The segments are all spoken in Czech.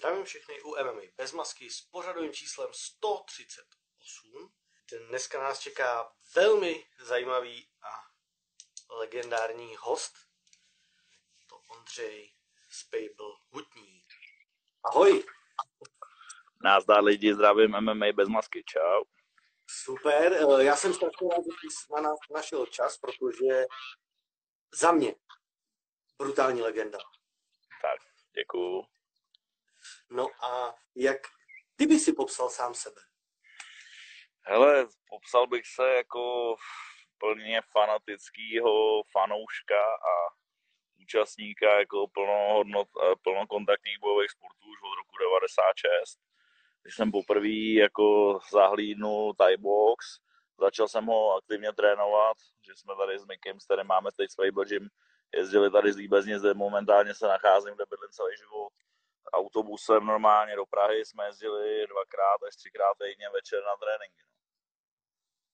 Zdravím všechny u MMA bez masky s pořadovým číslem 138. Dneska nás čeká velmi zajímavý a legendární host. To Ondřej Spable Hutník. Ahoj. Nazdar lidi, zdravím MMA bez masky, čau. Super, eh, já jsem strašně rád, že jsi na nás našel čas, protože za mě brutální legenda. Tak, děkuju. No a jak ty bys si popsal sám sebe? Hele, popsal bych se jako plně fanatického fanouška a účastníka jako plnohodnot, eh, plnokontaktních bojových sportů už od roku 96. Když jsem poprvé jako zahlídnul Thai box, začal jsem ho aktivně trénovat, že jsme tady s Mikem, s kterým máme teď svůj Gym, jezdili tady z Líbezně, zde momentálně se nacházím, kde bydlím celý život autobusem normálně do Prahy jsme jezdili dvakrát až třikrát týdně večer na tréninky. No.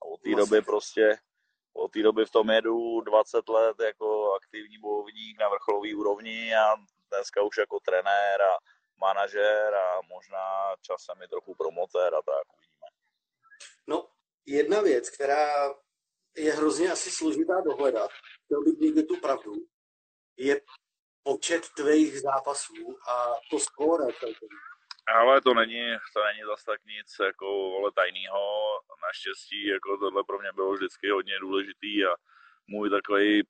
A od té doby prostě, od té doby v tom jedu 20 let jako aktivní bojovník na vrcholové úrovni a dneska už jako trenér a manažer a možná časem i trochu promotér a tak uvidíme. No, jedna věc, která je hrozně asi složitá dohledat, chtěl bych vědět tu pravdu, je počet tvých zápasů a to skóre Ale to není, to není zas tak nic jako vole tajného. Naštěstí jako tohle pro mě bylo vždycky hodně důležitý a můj takový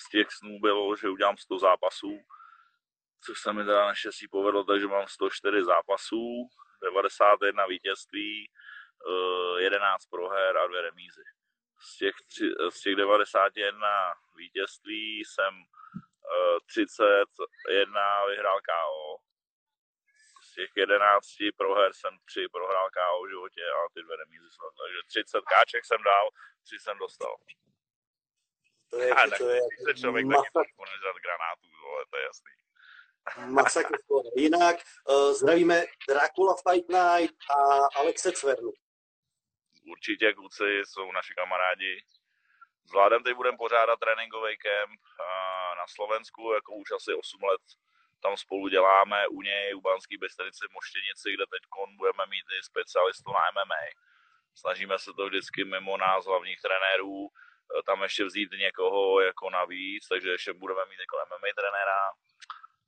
z těch snů bylo, že udělám 100 zápasů, což se mi teda naštěstí povedlo, takže mám 104 zápasů, 91 vítězství, 11 eh, proher a dvě remízy. Z těch, z těch 91 vítězství jsem 31 vyhrál KO. Z těch 11 proher jsem 3 prohrál KO v životě a ty dvě remízy jsem Takže 30 káček jsem dal, 3 jsem dostal. To je, a, to je se člověk taky trošku granátů, vole, to je jasný. Masakr Jinak uh, zdravíme Dracula Fight Night a Alexe Cvernu. Určitě kluci jsou naši kamarádi, s Vládem teď budeme pořádat tréninkový kemp na Slovensku, jako už asi 8 let tam spolu děláme u něj, u Banský Bystrici v Moštěnici, kde teď budeme mít i specialistu na MMA. Snažíme se to vždycky mimo nás hlavních trenérů e, tam ještě vzít někoho jako navíc, takže ještě budeme mít jako MMA trenéra.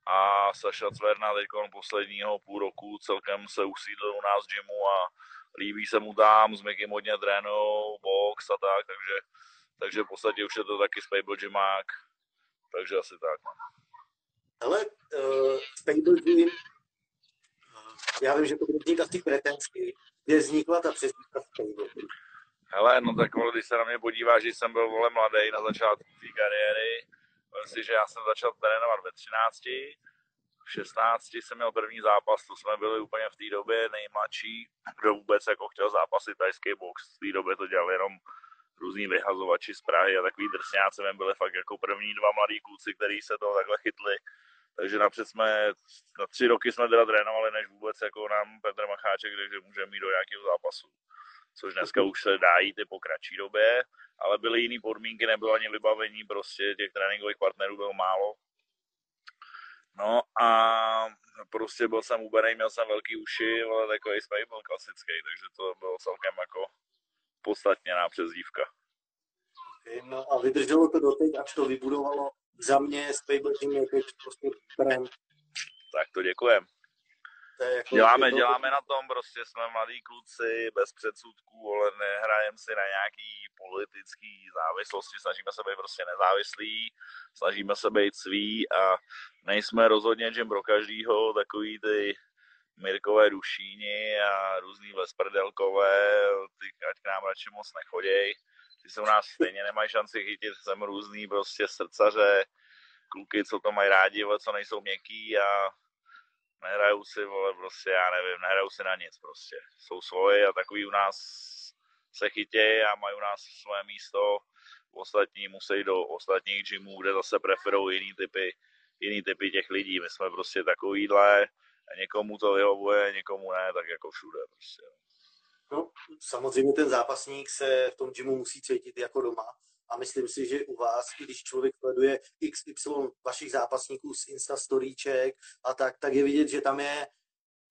A Saša Cverna teď posledního půl roku celkem se usídlil u nás v gymu a líbí se mu tam, s Mikim hodně trénou, box a tak, takže takže v podstatě už je to taky Spable Gymák, takže asi tak. Ale uh, Spable Gym, uh, já vím, že to bude znít asi pretensky, kde vznikla ta přezdívka Spable Hele, no tak když se na mě podíváš, že jsem byl vole mladý na začátku té kariéry, myslím si, že já jsem začal trénovat ve 13, v 16 jsem měl první zápas, to jsme byli úplně v té době nejmladší, kdo vůbec jako chtěl zápasit tajský box. V té době to dělal jenom různý vyhazovači z Prahy a takový drsňáci byli fakt jako první dva mladí kluci, kteří se toho takhle chytli. Takže napřed jsme, na tři roky jsme teda trénovali, než vůbec jako nám Petr Macháček, že můžeme mít do nějakého zápasu. Což dneska už se dá jít i po kratší době, ale byly jiné podmínky, nebylo ani vybavení, prostě těch tréninkových partnerů bylo málo. No a prostě byl jsem uberej, měl jsem velký uši, ale takový jsme byl klasický, takže to bylo celkem jako podstatněná přezdívka. Okay, no a vydrželo to doteď, až to vybudovalo za mě Spable Team je teď prostě brand. Tak to děkujem. To jako, děláme, to... děláme na tom, prostě jsme mladí kluci, bez předsudků, ale nehrajeme si na nějaký politický závislosti, snažíme se být prostě nezávislí, snažíme se být sví a nejsme rozhodně že pro každýho takový ty Mirkové Dušíni a různý Vesprdelkové, ty ať k nám radši moc nechoděj. Ty se u nás stejně nemají šanci chytit, jsem různý prostě srdcaře, kluky, co to mají rádi, co nejsou měkký a nehrajou si, vole, prostě, já nevím, nehrajou si na nic prostě. Jsou svoje a takový u nás se chytějí a mají u nás své místo. Ostatní musí do ostatních gymů, kde zase preferují jiný typy, jiný typy těch lidí. My jsme prostě takovýhle, někomu to vyhovuje, někomu ne, tak jako všude prostě. No, samozřejmě ten zápasník se v tom gymu musí cítit jako doma a myslím si, že u vás, když člověk sleduje XY vašich zápasníků z Insta storíček a tak, tak je vidět, že tam je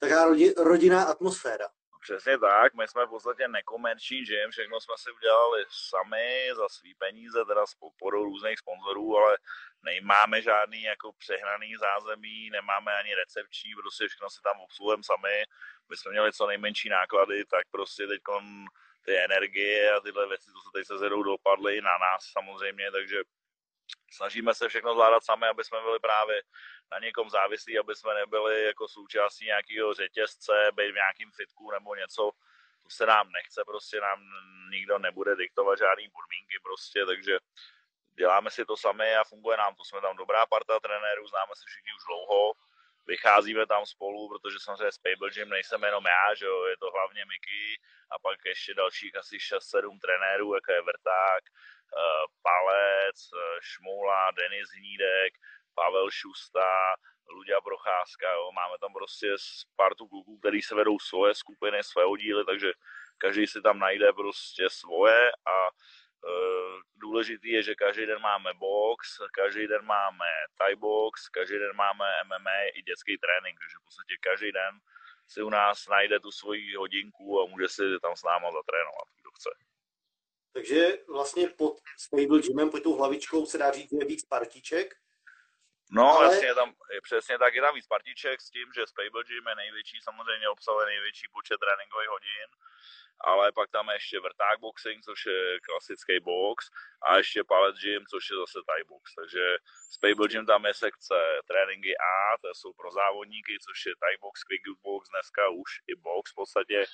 Taková rodi, rodinná atmosféra. Přesně tak, my jsme v podstatě nekomerční gym, všechno jsme si udělali sami za svý peníze, teda s podporou různých sponzorů, ale nemáme žádný jako přehnaný zázemí, nemáme ani recepční, prostě všechno si tam obsluhujeme sami. My jsme měli co nejmenší náklady, tak prostě teď ty energie a tyhle věci, co se teď se zjedou, dopadly na nás samozřejmě, takže snažíme se všechno zvládat sami, aby jsme byli právě na někom závislí, aby jsme nebyli jako součástí nějakého řetězce, být v nějakým fitku nebo něco, to se nám nechce, prostě nám nikdo nebude diktovat žádný podmínky prostě, takže děláme si to sami a funguje nám to. Jsme tam dobrá parta trenérů, známe se všichni už dlouho, vycházíme tam spolu, protože samozřejmě Spable Gym nejsem jenom já, že jo, je to hlavně Miky a pak ještě dalších asi 6-7 trenérů, jako je Vrták, eh, Palec, eh, Šmoula, Denis Hnídek, Pavel Šusta, Luďa Procházka, jo. máme tam prostě partu kluků, který se vedou svoje skupiny, své oddíly, takže každý si tam najde prostě svoje a důležitý je, že každý den máme box, každý den máme Thai box, každý den máme MMA i dětský trénink, takže v podstatě každý den si u nás najde tu svoji hodinku a může si tam s náma zatrénovat, kdo chce. Takže vlastně pod Stable Gymem, pod tou hlavičkou se dá říct, je víc partiček? No, ale... jasně, tam, je přesně tak, je tam víc partiček s tím, že Stable Gym je největší, samozřejmě obsahuje největší počet tréninkových hodin, ale pak tam je ještě vrták boxing, což je klasický box a ještě pallet gym, což je zase Thai box. Takže Spable Gym tam je sekce tréninky A, to jsou pro závodníky, což je Thai box, quick box, dneska už i box v podstatě,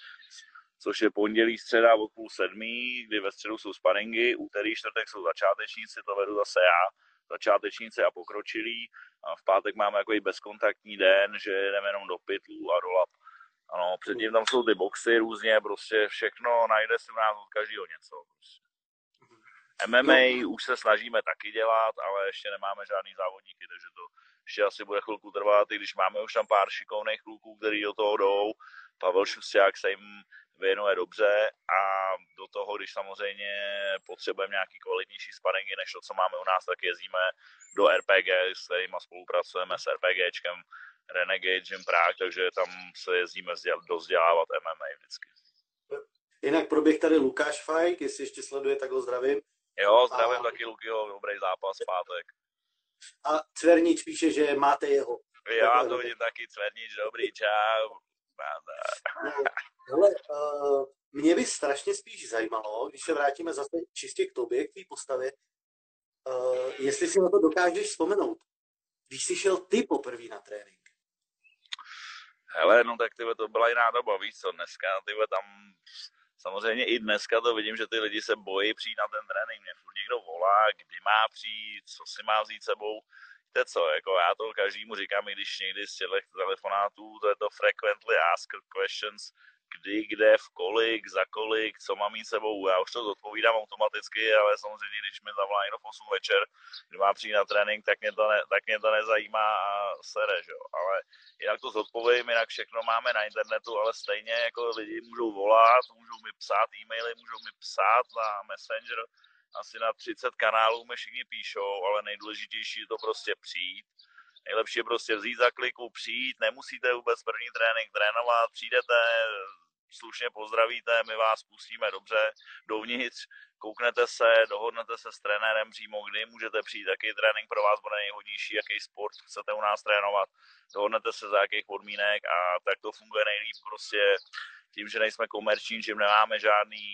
což je pondělí, středa od půl sedmí, kdy ve středu jsou sparingy, úterý, čtvrtek jsou začátečníci, to vedu zase já, začátečníci a pokročilí. A v pátek máme jako i bezkontaktní den, že jdeme jenom do pytlů a do lap. Ano, předtím tam jsou ty boxy různě, prostě všechno, najde si u nás od každého něco. Prostě. MMA no. už se snažíme taky dělat, ale ještě nemáme žádný závodníky, takže to ještě asi bude chvilku trvat, i když máme už tam pár šikovných kluků, kteří do toho jdou. Pavel Šusták se jim věnuje dobře a do toho, když samozřejmě potřebujeme nějaký kvalitnější sparingy, než to, co máme u nás, tak jezdíme do RPG, s kterými spolupracujeme s RPGčkem Renegade Gym Prague, takže tam se jezdíme dozdělávat MMA vždycky. Jinak proběh tady Lukáš Fajk, jestli ještě sleduje, tak ho zdravím. Jo, zdravím a... taky Lukyho, dobrý zápas, pátek. A Cvernič píše, že máte jeho. Já to vidím taky, Cvernič, dobrý, čau. No, hele, uh, mě by strašně spíš zajímalo, když se vrátíme zase čistě k tobě, k té postavě, uh, jestli si na to dokážeš vzpomenout. Když jsi šel ty poprvé na trénink, hele, no tak tyhle, to byla jiná doba, víš co, dneska tyhle, tam samozřejmě i dneska to vidím, že ty lidi se bojí přijít na ten trénink, mě furt někdo volá, kdy má přijít, co si má vzít sebou, víte co, jako já to každému říkám, i když někdy z těch telefonátů, to je to frequently asked questions, kdy, kde, v kolik, za kolik, co mám mít sebou. Já už to odpovídám automaticky, ale samozřejmě, když mi zavolá někdo v 8 večer, kdy má přijít na trénink, tak mě to, ne, tak mě to nezajímá a sere, že jo. Ale jinak to zodpovím, jinak všechno máme na internetu, ale stejně jako lidi můžou volat, můžou mi psát e-maily, můžou mi psát na Messenger, asi na 30 kanálů mi všichni píšou, ale nejdůležitější je to prostě přijít. Nejlepší je prostě vzít za kliku, přijít, nemusíte vůbec první trénink trénovat, přijdete, slušně pozdravíte, my vás pustíme dobře. Dovnitř, kouknete se, dohodnete se s trenérem přímo, kdy můžete přijít, jaký trénink pro vás bude nejhodnější, jaký sport chcete u nás trénovat, dohodnete se za jakých podmínek a tak to funguje nejlíp prostě tím, že nejsme komerční, že nemáme žádný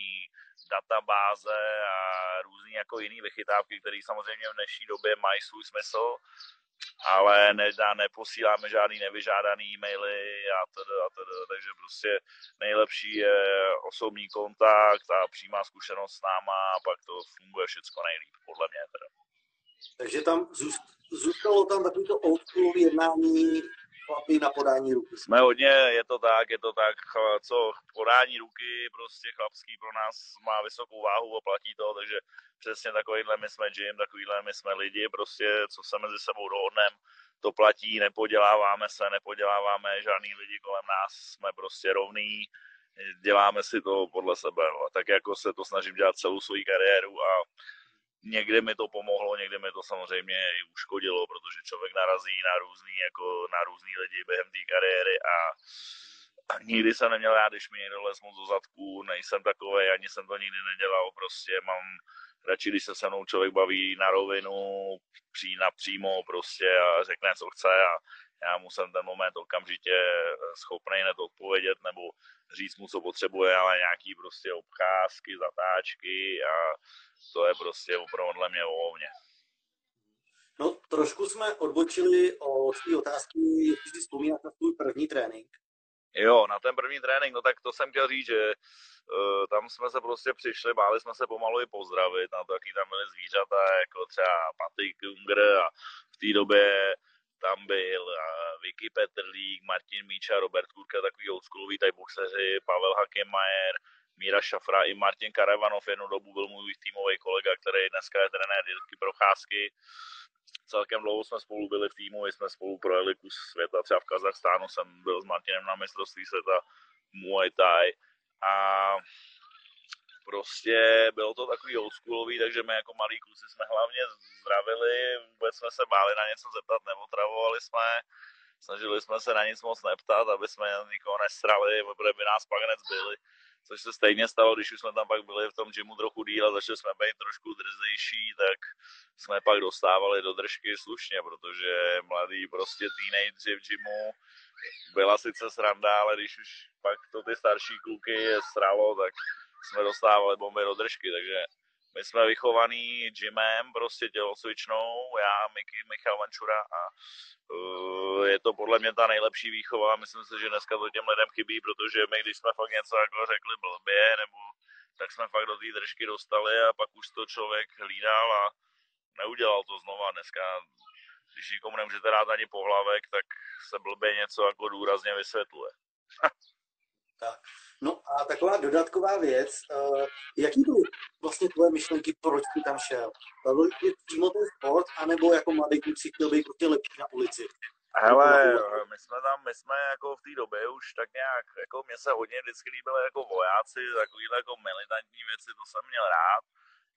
databáze a různý jako jiný vychytávky, které samozřejmě v dnešní době mají svůj smysl, ale nedá, neposíláme žádný nevyžádaný e-maily a tedy, a tedy, takže prostě nejlepší je osobní kontakt a přímá zkušenost s náma a pak to funguje všechno nejlíp, podle mě teda. Takže tam zůstalo tam takový to old jednání chlapy na podání ruky. Jsme hodně, je to tak, je to tak, co podání ruky prostě chlapský pro nás má vysokou váhu a platí to, takže přesně takovýhle my jsme gym, takovýhle my jsme lidi, prostě co se mezi sebou dohodneme, to platí, nepoděláváme se, nepoděláváme žádný lidi kolem nás, jsme prostě rovný, děláme si to podle sebe, no. tak jako se to snažím dělat celou svou kariéru a někde mi to pomohlo, někde mi to samozřejmě i uškodilo, protože člověk narazí na různý, jako na různý lidi během té kariéry a nikdy jsem neměl rád, když mi někdo les moc do zadku, nejsem takový, ani jsem to nikdy nedělal, prostě mám radši, když se se mnou člověk baví na rovinu, při, napřímo prostě a řekne, co chce a já mu jsem ten moment okamžitě schopný hned odpovědět nebo říct mu, co potřebuje, ale nějaký prostě obcházky, zatáčky a to je prostě opravdu mě o mě. No, trošku jsme odbočili od té otázky, jestli si vzpomínáš na svůj první trénink. Jo, na ten první trénink, no tak to jsem chtěl říct, že uh, tam jsme se prostě přišli, báli jsme se pomalu i pozdravit, na to, jaký tam byly zvířata, jako třeba Patrik Junger a v té době tam byl uh, Vicky Petrlík, Martin Míča, Robert Kurka, takový oldschoolový tady boxeři, Pavel Hakemajer, Míra Šafra i Martin Karavanov jednu dobu byl můj týmový kolega, který dneska je trenér Jirky Procházky. Celkem dlouho jsme spolu byli v týmu, jsme spolu projeli kus světa, třeba v Kazachstánu jsem byl s Martinem na mistrovství světa Muay Thai a prostě bylo to takový oldschoolový, takže my jako malí kluci jsme hlavně zdravili, vůbec jsme se báli na něco zeptat, neotravovali jsme, snažili jsme se na nic moc neptat, aby jsme nikoho nesrali, protože by nás pak zbyli. Což se stejně stalo, když už jsme tam pak byli v tom gymu trochu díl a začali jsme být trošku drzejší, tak jsme pak dostávali do držky slušně, protože mladý prostě teenageři v gymu byla sice sranda, ale když už pak to ty starší kluky je sralo, tak jsme dostávali bomby do držky, takže my jsme vychovaný gymem, prostě tělocvičnou, já, Miky, Michal Vančura a uh, je to podle mě ta nejlepší výchova. Myslím si, že dneska to těm lidem chybí, protože my, když jsme fakt něco jako řekli blbě, nebo tak jsme fakt do té držky dostali a pak už to člověk hlídal a neudělal to znova. Dneska, když nikomu nemůžete dát ani pohlavek, tak se blbě něco jako důrazně vysvětluje. tak. No a taková dodatková věc, uh, jaký byly vlastně tvoje myšlenky, proč ty tam šel? Byl tě přímo ten sport, anebo jako mladý kluk si chtěl být prostě lepší na ulici? Hele, my jsme tam, my jsme jako v té době už tak nějak, jako mě se hodně vždycky líbily jako vojáci, takovýhle jako militantní věci, to jsem měl rád.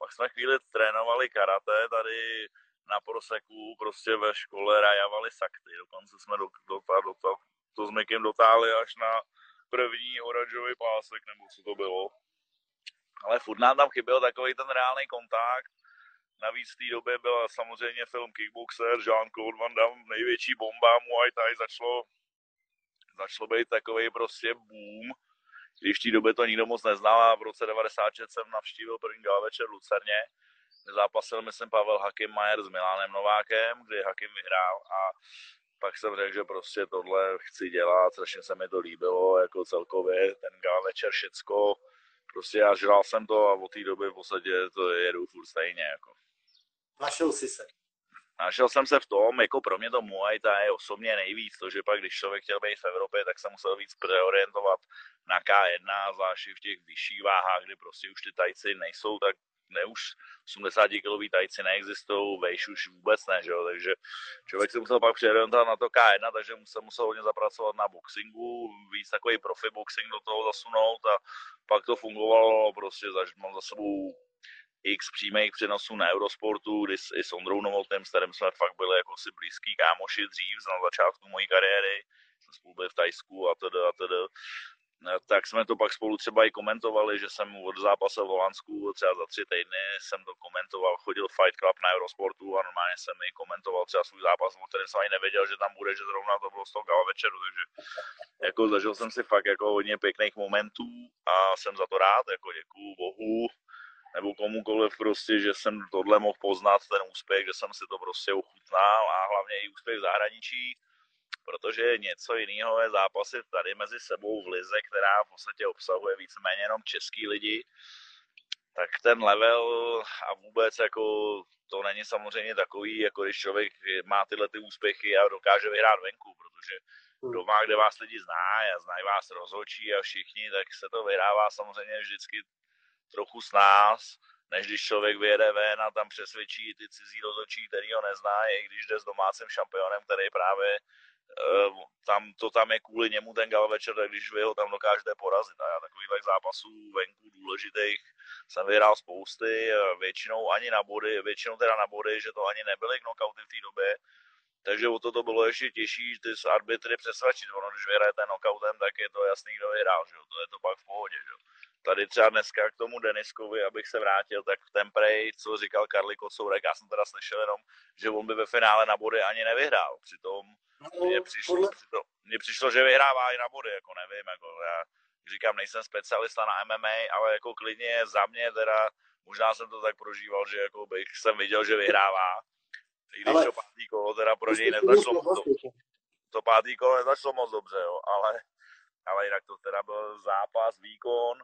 Pak jsme chvíli trénovali karate tady na proseku, prostě ve škole rajavali sakty, dokonce jsme do, do, do, do, to, to s Mikem dotáhli až na první oranžový pásek, nebo co to bylo. Ale furt nám tam chyběl takový ten reálný kontakt. Navíc v té době byl samozřejmě film Kickboxer, Jean-Claude Van Damme, největší bomba, Muay Thai začalo, začalo být takový prostě boom. Když v té době to nikdo moc neznal a v roce 96 jsem navštívil první gala večer v Lucerně, zápasil myslím Pavel Hakim Majer s Milánem Novákem, kdy Hakim vyhrál a pak jsem řekl, že prostě tohle chci dělat, strašně se mi to líbilo, jako celkově ten gala večer, všecko, prostě já žral jsem to a od té doby v podstatě to jedu furt stejně, jako. Našel jsi se. Našel jsem se v tom, jako pro mě to Muay Thai je osobně nejvíc, to, že pak když člověk chtěl být v Evropě, tak se musel víc preorientovat na K1, zvláště v těch vyšších váhách, kdy prostě už ty tajci nejsou tak ne už 80 kilový tajci neexistují, vejš už vůbec ne, že jo? takže člověk se musel pak přeorientovat na to K1, takže se musel hodně zapracovat na boxingu, víc takový profi boxing do toho zasunout a pak to fungovalo, prostě mám za sebou x přímých přenosů na Eurosportu, kdy i s Ondrou Novotným, s kterým jsme fakt byli jako si blízký kámoši dřív na začátku mojí kariéry, jsme spolu byli v Tajsku a tedy a tedy tak jsme to pak spolu třeba i komentovali, že jsem od zápase v Holandsku třeba za tři týdny jsem to komentoval, chodil Fight Club na Eurosportu a normálně jsem i komentoval třeba svůj zápas, o kterém jsem ani nevěděl, že tam bude, že zrovna to bylo z toho gala večeru, takže jako zažil jsem si fakt jako hodně pěkných momentů a jsem za to rád, jako děkuju Bohu, nebo komukoliv prostě, že jsem tohle mohl poznat, ten úspěch, že jsem si to prostě uchutnal a hlavně i úspěch v zahraničí, protože něco jiného je zápasit tady mezi sebou v lize, která v podstatě obsahuje víceméně jenom český lidi, tak ten level a vůbec jako to není samozřejmě takový, jako když člověk má tyhle ty úspěchy a dokáže vyhrát venku, protože hmm. doma, kde vás lidi zná a znají vás rozhodčí a všichni, tak se to vyhrává samozřejmě vždycky trochu s nás, než když člověk vyjede ven a tam přesvědčí ty cizí rozhodčí, který ho nezná, i když jde s domácím šampionem, který právě tam, to tam je kvůli němu ten gal večer, tak když vy ho tam dokážete porazit. A já takových zápasů venku důležitých jsem vyhrál spousty, většinou ani na body, většinou teda na body, že to ani nebyly knockouty v té době, takže o to to bylo ještě těžší ty arbitry přesvědčit. Ono, když vyhrajete knockoutem, tak je to jasný, kdo vyhrál, že? to je to pak v pohodě. Že? Tady třeba dneska k tomu Deniskovi, abych se vrátil, tak v ten prej, co říkal Karli Kocourek, já jsem teda slyšel jenom, že on by ve finále na body ani nevyhrál. Přitom no, mně přišlo, přitom, mně přišlo, že vyhrává i na body, jako nevím, jako já říkám, nejsem specialista na MMA, ale jako klidně za mě teda, možná jsem to tak prožíval, že jako bych jsem viděl, že vyhrává, i když ale... to pátý kolo teda pro něj nezašlo moc to, to pátý kolo nezašlo moc dobře, jo, ale, ale jinak to teda byl zápas, výkon,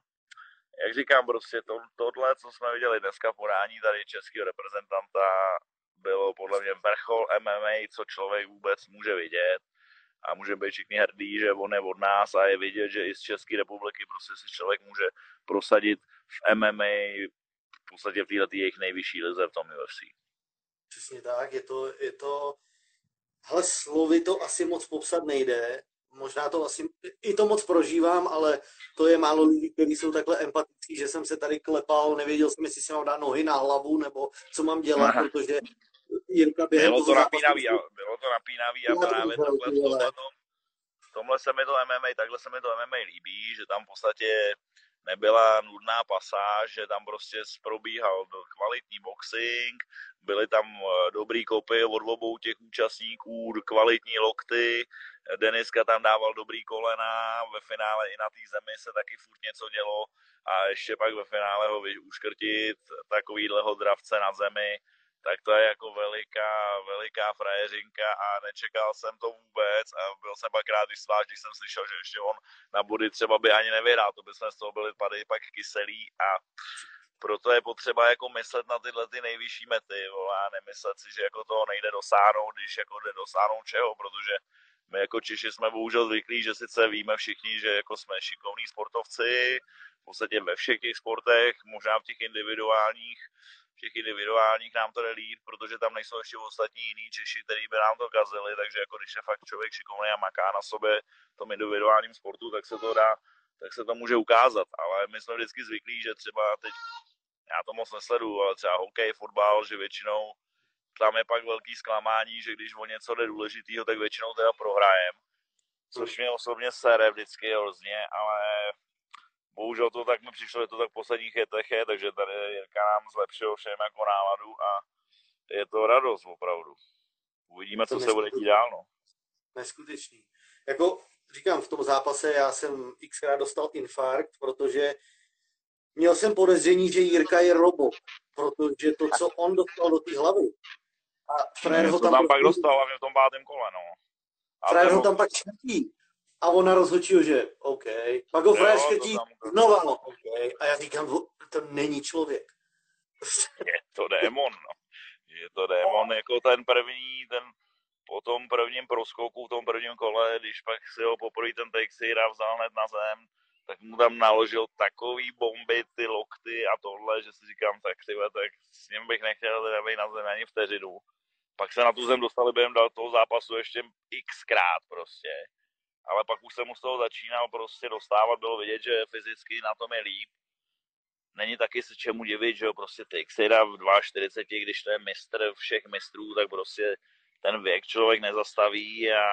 jak říkám, prostě to, tohle, co jsme viděli dneska v podání tady českého reprezentanta, bylo podle mě vrchol MMA, co člověk vůbec může vidět a může být všichni hrdý, že on je od nás a je vidět, že i z České republiky prostě si člověk může prosadit v MMA v podstatě v této jejich nejvyšší lize v tom UFC. Přesně tak, je to, je to, hele, slovy to asi moc popsat nejde, možná to asi, i to moc prožívám, ale to je málo lidí, kteří jsou takhle empatický, že jsem se tady klepal, nevěděl jsem, jestli si mám dát nohy na hlavu, nebo co mám dělat, Aha. protože Jirka během bylo to napínavý, a, bylo to napínavý a právě takhle v tomhle, tomhle se mi to MMA, takhle se mi to MMA líbí, že tam v podstatě nebyla nudná pasáž, že tam prostě probíhal kvalitní boxing, byly tam eh, dobrý kopy od obou těch účastníků, kvalitní lokty, Deniska tam dával dobrý kolena, ve finále i na té zemi se taky furt něco dělo a ještě pak ve finále ho uškrtit takovýhleho dravce na zemi, tak to je jako veliká, veliká frajeřinka a nečekal jsem to vůbec a byl jsem pak rád, když, sváž, když jsem slyšel, že ještě on na body třeba by ani nevyhrál, to by jsme z toho byli pady pak kyselí a proto je potřeba jako myslet na tyhle ty nejvyšší mety a nemyslet si, že jako toho nejde dosáhnout, když jako jde dosáhnout čeho, protože my jako Češi jsme bohužel zvyklí, že sice víme všichni, že jako jsme šikovní sportovci, v podstatě ve všech těch sportech, možná v těch individuálních, těch individuálních nám to jde líp, protože tam nejsou ještě ostatní jiní Češi, kteří by nám to kazili, takže jako když je fakt člověk šikovný a maká na sobě v tom individuálním sportu, tak se to dá, tak se to může ukázat, ale my jsme vždycky zvyklí, že třeba teď, já to moc nesleduju, ale třeba hokej, fotbal, že většinou tam je pak velký zklamání, že když o něco jde důležitýho, tak většinou teda prohrajem. Což mě osobně sere vždycky hrozně, ale bohužel to tak mi přišlo, že to tak v posledních letech je, takže tady Jirka nám zlepšil všem jako náladu a je to radost opravdu. Uvidíme, co se bude dít dál. No. Neskutečný. Jako říkám, v tom zápase já jsem xkrát dostal infarkt, protože měl jsem podezření, že Jirka je robot, protože to, co on dostal do té hlavy, a Frér ho tam, tam pak dostal, hlavně v tom pátém kole, no. Frér ho tam pak škrtí. A ona rozhodčil, že OK. Pak ho Frér škrtí znova, no, OK. A já říkám, to není člověk. Je to démon, no. Je to démon, jako ten první, ten po tom prvním proskoku v tom prvním kole, když pak si ho poprvé ten Teixeira vzal hned na zem, tak mu tam naložil takový bomby, ty lokty a tohle, že si říkám, tak ty tak s ním bych nechtěl teda být na zem ani vteřinu. Pak se na tu zem dostali během toho zápasu ještě xkrát prostě. Ale pak už jsem mu z toho začínal prostě dostávat, bylo vidět, že fyzicky na tom je líp. Není taky se čemu divit, že jo, prostě Teixeira v 42, když to je mistr všech mistrů, tak prostě ten věk člověk nezastaví a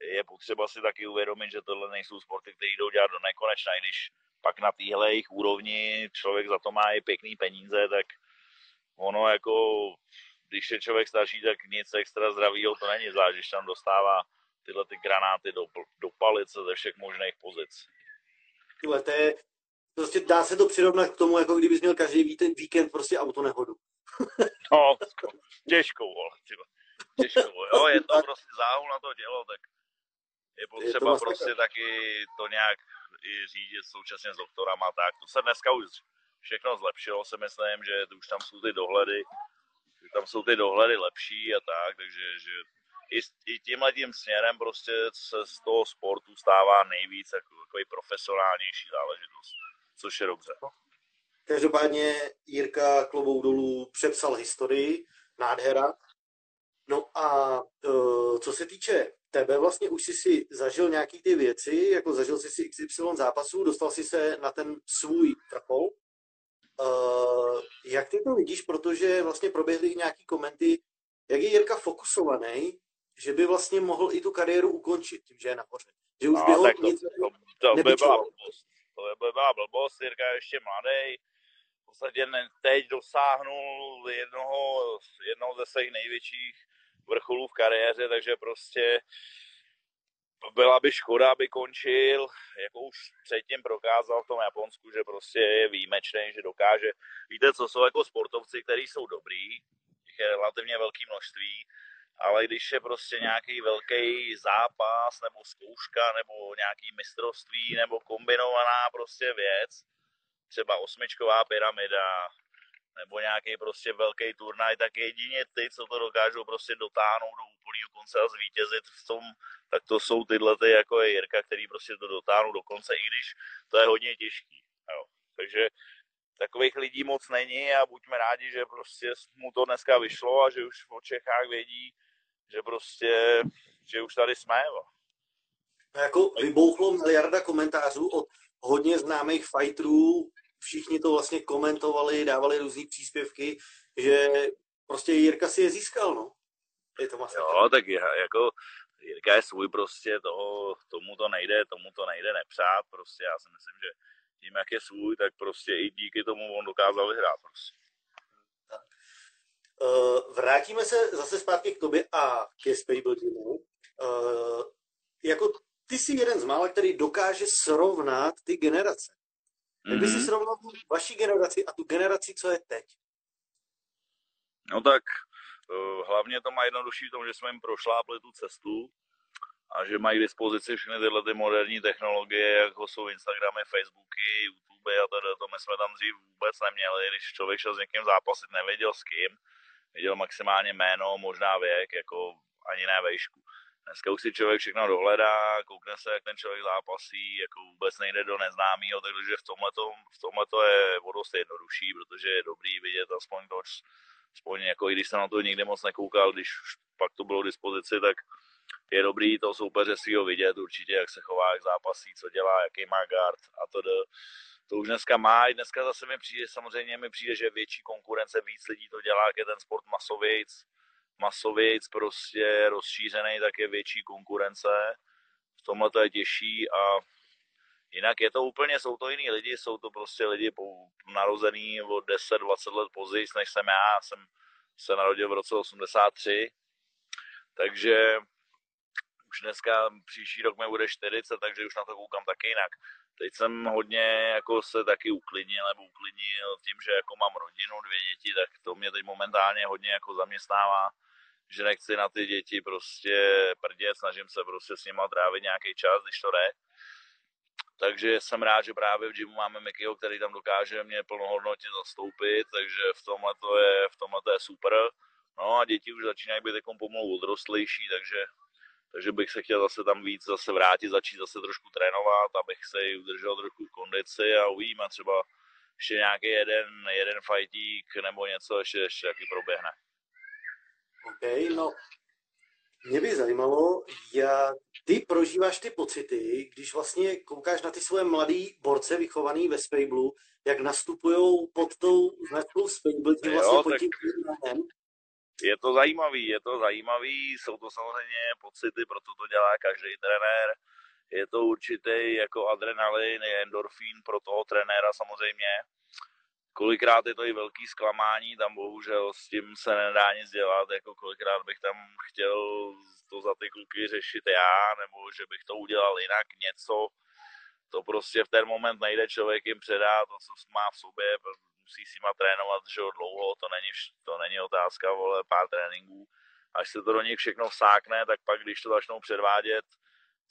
je potřeba si taky uvědomit, že tohle nejsou sporty, které jdou dělat do nekonečna, i když pak na téhle jejich úrovni člověk za to má i pěkný peníze, tak ono jako, když je člověk starší, tak nic extra zdravýho to není, zvlášť když tam dostává tyhle ty granáty do, do palice ze všech možných pozic. Tyhle, to je, prostě dá se to přirovnat k tomu, jako kdybys měl každý víkend prostě auto nehodu. no, těžkou, vole, těžkou, jo, je to prostě záhul na to dělo, tak je potřeba je vlastně prostě taky to nějak i řídit současně s doktorama, tak to se dneska už všechno zlepšilo, se myslím, že už tam jsou ty dohledy, že tam jsou ty dohledy lepší a tak, takže že i, i tímhle tím směrem prostě se z toho sportu stává nejvíc jako, takový profesionálnější záležitost, což je dobře. Každopádně Jirka klobou dolů přepsal historii, nádhera. No a uh, co se týče tebe vlastně už jsi si zažil nějaký ty věci, jako zažil jsi si XY zápasů, dostal jsi se na ten svůj vrchol. Uh, jak ty to vidíš, protože vlastně proběhly nějaký komenty, jak je Jirka fokusovaný, že by vlastně mohl i tu kariéru ukončit tím, že je nahoře. Že už no, by ho tak to, nic to, to, by byla blbost. To by byla blbost, Jirka je ještě mladý, v podstatě teď dosáhnul jednoho, jednoho ze svých největších vrcholů v kariéře, takže prostě byla by škoda, aby končil, jako už předtím prokázal v tom Japonsku, že prostě je výjimečný, že dokáže. Víte, co jsou jako sportovci, kteří jsou dobrý, jich je relativně velké množství, ale když je prostě nějaký velký zápas nebo zkouška nebo nějaký mistrovství nebo kombinovaná prostě věc, třeba osmičková pyramida nebo nějaký prostě velký turnaj, tak jedině ty, co to dokážou prostě dotáhnout do úplného konce a zvítězit v tom, tak to jsou tyhle ty, jako je Jirka, který prostě to dotáhnou do konce, i když to je hodně těžký. Jo. Takže takových lidí moc není a buďme rádi, že prostě mu to dneska vyšlo a že už v Čechách vědí, že prostě, že už tady jsme. Jo. No jako vybouchlo miliarda komentářů od hodně známých fighterů, všichni to vlastně komentovali, dávali různé příspěvky, že prostě Jirka si je získal, no. Je to masakr. Jo, tak je, jako Jirka je svůj prostě, toho, tomu to nejde, tomu to nejde nepřát, prostě já si myslím, že tím, jak je svůj, tak prostě i díky tomu on dokázal vyhrát prostě. Uh, vrátíme se zase zpátky k tobě a ke Spable Uh, jako ty jsi jeden z mála, který dokáže srovnat ty generace. Jak by si mhm. srovnal vaší generaci a tu generaci, co je teď? No tak uh, hlavně to má jednodušší v tom, že jsme jim prošlápli tu cestu a že mají k dispozici všechny tyhle ty moderní technologie, jako jsou Instagramy, Facebooky, YouTube a teda to my jsme tam dřív vůbec neměli, když člověk šel s někým zápasit, nevěděl s kým, viděl maximálně jméno, možná věk, jako ani ne vejšku. Dneska už si člověk všechno dohledá, koukne se, jak ten člověk zápasí, jako vůbec nejde do neznámého, takže v tomhle v tomhle je o dost jednodušší, protože je dobrý vidět aspoň to, aspoň jako i když jsem na to nikdy moc nekoukal, když pak to bylo k dispozici, tak je dobrý to soupeře svýho vidět určitě, jak se chová, jak zápasí, co dělá, jaký má guard a to to už dneska má. I dneska zase mi přijde, samozřejmě mi přijde, že větší konkurence, víc lidí to dělá, jak je ten sport masovějc, masovějc prostě rozšířený, tak je větší konkurence. V tomhle to je těžší a jinak je to úplně, jsou to jiní lidi, jsou to prostě lidi narozený o 10-20 let později, než jsem já. já jsem se narodil v roce 83, takže už dneska příští rok mi bude 40, takže už na to koukám taky jinak. Teď jsem hodně jako se taky uklidnil nebo uklidnil tím, že jako mám rodinu, dvě děti, tak to mě teď momentálně hodně jako zaměstnává, že nechci na ty děti prostě prdět, snažím se prostě s nimi trávit nějaký čas, když to jde. Takže jsem rád, že právě v gymu máme Mikyho, který tam dokáže mě plnohodnotně zastoupit, takže v tomhle to je, v tomhle to je super. No a děti už začínají být jako pomalu odrostlejší, takže takže bych se chtěl zase tam víc zase vrátit, začít zase trošku trénovat, abych se i udržel trošku v kondici a uvidíme třeba ještě nějaký jeden, jeden fightík nebo něco ještě, ještě taky proběhne. OK, no mě by zajímalo, jak ty prožíváš ty pocity, když vlastně koukáš na ty svoje mladý borce vychovaný ve Spablu, jak nastupují pod tou značkou Spable, tím vlastně jo, pod tím je to zajímavý, je to zajímavý, jsou to samozřejmě pocity, proto to dělá každý trenér. Je to určitý jako adrenalin, je endorfín pro toho trenéra samozřejmě. Kolikrát je to i velký zklamání, tam bohužel s tím se nedá nic dělat, jako kolikrát bych tam chtěl to za ty kluky řešit já, nebo že bych to udělal jinak něco. To prostě v ten moment nejde, člověk jim předá to, co má v sobě, musí s nima trénovat že dlouho, to není, to není otázka, vole, pár tréninků. Až se to do nich všechno vsákne, tak pak, když to začnou předvádět,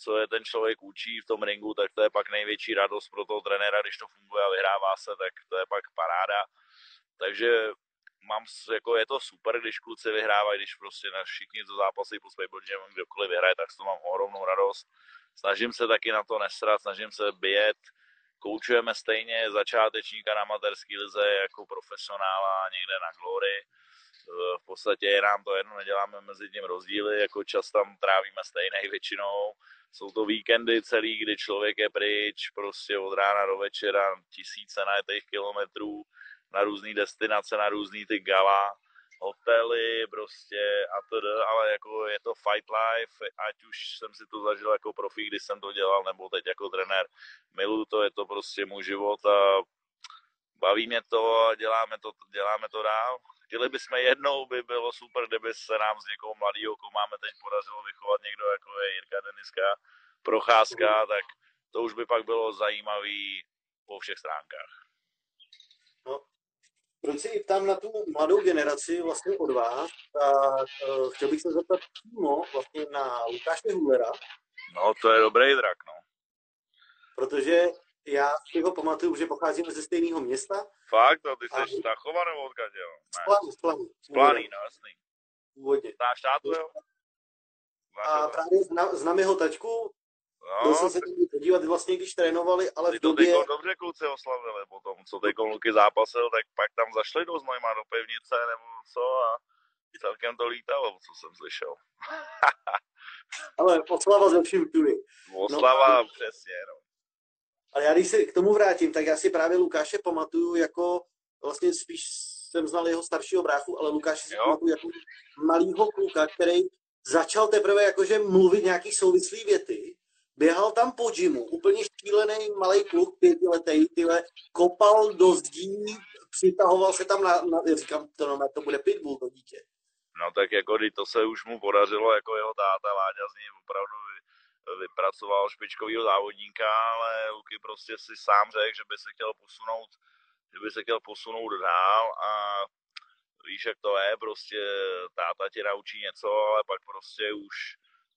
co je ten člověk učí v tom ringu, tak to je pak největší radost pro toho trenéra, když to funguje a vyhrává se, tak to je pak paráda. Takže mám, jako je to super, když kluci vyhrávají, když prostě na všichni to zápasy po Spable Jam, kdokoliv vyhraje, tak to mám ohromnou radost. Snažím se taky na to nesrat, snažím se bět, koučujeme stejně začátečníka na amatérský lize jako profesionála někde na Glory. v podstatě je nám to jedno, neděláme mezi tím rozdíly, jako čas tam trávíme stejný většinou. Jsou to víkendy celý, kdy člověk je pryč, prostě od rána do večera, tisíce najetých kilometrů na různé destinace, na různý ty gala, hotely prostě a td, ale jako je to fight life, ať už jsem si to zažil jako profík, když jsem to dělal, nebo teď jako trenér, miluju to, je to prostě můj život a baví mě to a děláme to, děláme to dál. Chtěli bychom jednou, by bylo super, kdyby se nám z někoho mladého, koho máme teď podařilo vychovat někdo, jako je Jirka Deniska, Procházka, tak to už by pak bylo zajímavý po všech stránkách. No, proč se i ptám na tu mladou generaci vlastně od vás, tak uh, chtěl bych se zeptat přímo vlastně na Lukáše Hulera. No, to je dobrý drak, no. Protože já si ho pamatuju, že pocházíme ze stejného města. Fakt? No, ty jsi a... Stachova nebo odkud, jo? Z Plany, z Plany. Z Plany, no jasný. Původně. Znáš tátu, jo? A právě znám jeho tačku, No, Byl jsem se podívat vlastně, když trénovali, ale v době... to dobře kluci oslavili potom, co ty Luky zápasil, tak pak tam zašli do Znojma do pevnice nebo co a celkem to lítalo, co jsem slyšel. ale oslava ze vším tudy. Oslava, no, přesně, no. Ale já když se k tomu vrátím, tak já si právě Lukáše pamatuju jako, vlastně spíš jsem znal jeho staršího bráchu, ale Lukáše si pamatuju jako malýho kluka, který začal teprve jakože mluvit nějaký souvislý věty běhal tam po gymu, úplně štílený malý kluk, pětiletý, tyhle, kopal do zdí, přitahoval se tam na, na říkám, to, no, to bude pitbull, to dítě. No tak jako to se už mu podařilo, jako jeho táta Láďa z něj opravdu vypracoval špičkovýho závodníka, ale Luky prostě si sám řekl, že by se chtěl posunout, že by se chtěl posunout dál a víš, jak to je, prostě táta ti naučí něco, ale pak prostě už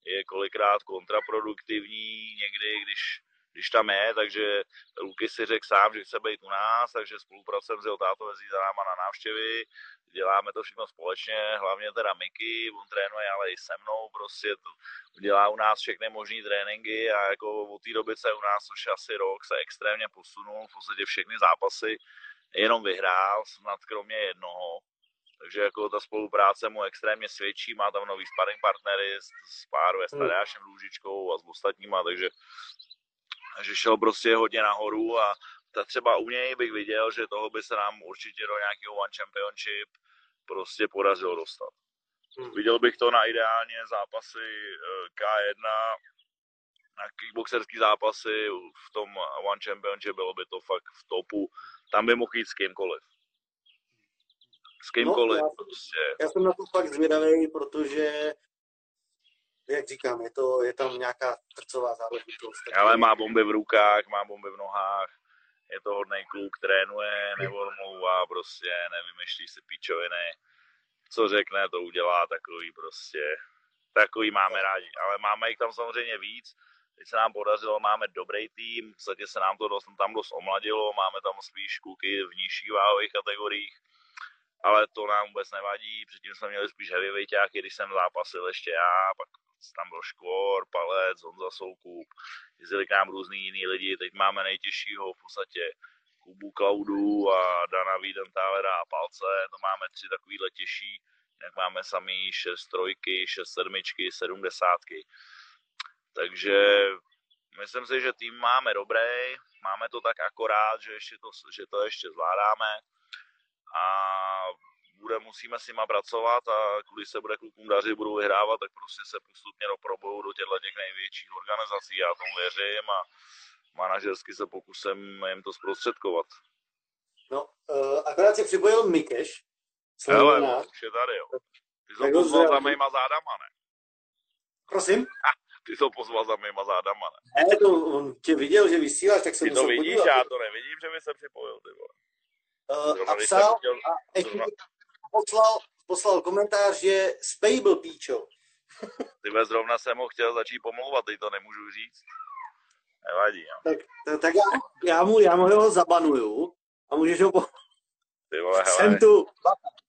je kolikrát kontraproduktivní někdy, když, když tam je, takže Luky si řekl sám, že chce být u nás, takže spolupracujeme s jeho tátou, jezdí za náma na návštěvy, děláme to všechno společně, hlavně teda Miky, on trénuje ale i se mnou, prostě to, dělá u nás všechny možné tréninky a jako od té doby se u nás, což asi rok, se extrémně posunul, v podstatě všechny zápasy jenom vyhrál, snad kromě jednoho, takže jako ta spolupráce mu extrémně svědčí, má tam nový sparring partnery, spáruje s hmm. Tadeášem Růžičkou a s ostatníma, takže, takže šel prostě hodně nahoru a ta třeba u něj bych viděl, že toho by se nám určitě do nějakého One Championship prostě podařilo dostat. Hmm. Viděl bych to na ideálně zápasy eh, K1, na kickboxerský zápasy v tom One Championship, bylo by to fakt v topu. Tam by mohl jít s kýmkoliv s kýmkoliv. No, já, prostě. já jsem na to fakt zvědavý, protože jak říkám, je, to, je tam nějaká trcová záležitost. Ale má bomby v rukách, má bomby v nohách, je to hodný kluk, trénuje, nevormouvá, prostě nevymýšlí si píčoviny. Co řekne, to udělá, takový prostě, takový máme rádi. Ale máme jich tam samozřejmě víc. Teď se nám podařilo, máme dobrý tým, v podstatě se nám to dost, tam dost omladilo, máme tam spíš kluky v nižších váhových kategoriích ale to nám vůbec nevadí, předtím jsme měli spíš heavyweightáky, když jsem zápasil ještě já, pak tam byl Škvor, Palec, Honza Soukup, jezdili k nám různý jiný lidi, teď máme nejtěžšího v podstatě Kubu Klaudu a Dana Wiedenthalera a Palce, to máme tři takovýhle těžší, jak máme sami 6 trojky, 6 sedmičky, 70. Takže myslím si, že tým máme dobrý, máme to tak akorát, že, ještě to, že to ještě zvládáme a bude, musíme s nima pracovat a když se bude klukům dařit, budou vyhrávat, tak prostě se postupně doprobou do těchto těch největších organizací. Já tomu věřím a manažersky se pokusím jim to zprostředkovat. No, uh, akorát se připojil Mikeš. Hele, už je tady, jo. Ty jsi to pozval za mýma zádama, ne? Prosím? Ty jsi pozval za mýma zádama, ne? Ne, to on tě viděl, že vysíláš, tak se Ty to vidíš, podívat. já to nevidím, že by se připojil, ty vole. Uh, a psal chtěl, a poslal, poslal komentář, že Spable píčo. Ty zrovna jsem ho chtěl začít pomlouvat, teď to nemůžu říct. Nevadí, no. Tak, tak já, já, mu, já mu ho zabanuju a můžeš ho po... Ty vole, hele, Jsem tu.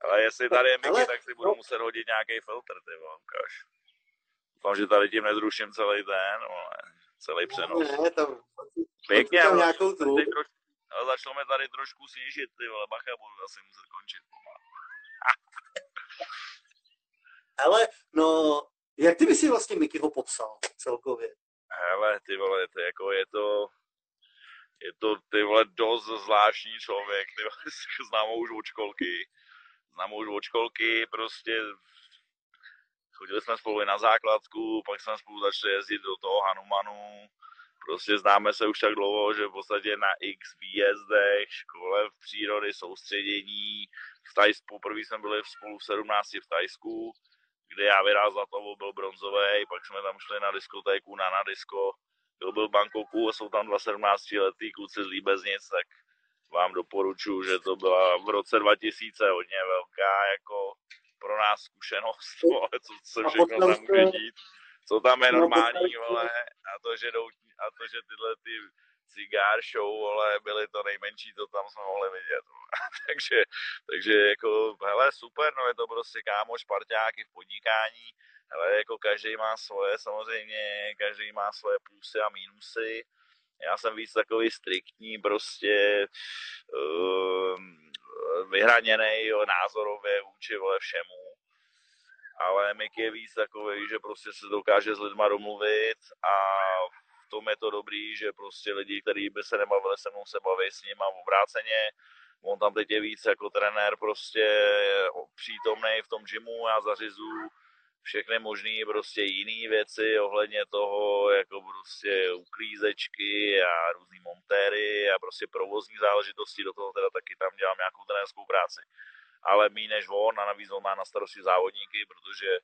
Ale jestli tady je Miky, tak si budu no. muset hodit nějaký filtr, ty vole, ukáž. Doufám, že tady tím nezruším celý ten, vole, celý přenos. Ne, tam, Pěkně, tam nějakou tu. Ale začalo mi tady trošku snížit, ty vole, bacha, budu asi muset končit pomalu. Ale, no, jak ty by si vlastně Mikyho popsal celkově? Hele, ty vole, to jako je to, je to ty vole dost zvláštní člověk, ty vole, znám už od školky, znám už od školky, prostě chodili jsme spolu na základku, pak jsme spolu začali jezdit do toho Hanumanu, prostě známe se už tak dlouho, že v podstatě na x výjezdech, škole v přírody, soustředění, v Tajsku, poprvé jsme byli spolu v 17 v Tajsku, kde já vyhrál zlatovou, byl bronzový, pak jsme tam šli na diskotéku, na na disko, byl byl v Bangkoku, jsou tam dva 17 letý kluci z Líbeznic, tak vám doporučuji, že to byla v roce 2000 hodně velká jako pro nás zkušenost, ale co se všechno tam může dít, co tam je no, normální, vole, a to, že, jdou, a to, že tyhle ty cigár show, ale byly to nejmenší, co tam jsme mohli vidět. takže, takže jako, hele, super, no je to prostě kámo, šparťáky v podnikání, hele, jako každý má svoje, samozřejmě, každý má svoje plusy a mínusy. Já jsem víc takový striktní, prostě uh, vyhraněný jo, názorově vůči vole všemu. Ale Mick je víc takový, že prostě se dokáže s lidma domluvit a v tom je to dobrý, že prostě lidi, kteří by se nebavili se mnou, se baví s ním a obráceně. On tam teď je víc jako trenér prostě přítomný v tom gymu, já zařizu všechny možné prostě jiné věci ohledně toho, jako prostě uklízečky a různý montéry a prostě provozní záležitosti, do toho teda taky tam dělám nějakou trenérskou práci. Ale mý než on a navíc on má na starosti závodníky, protože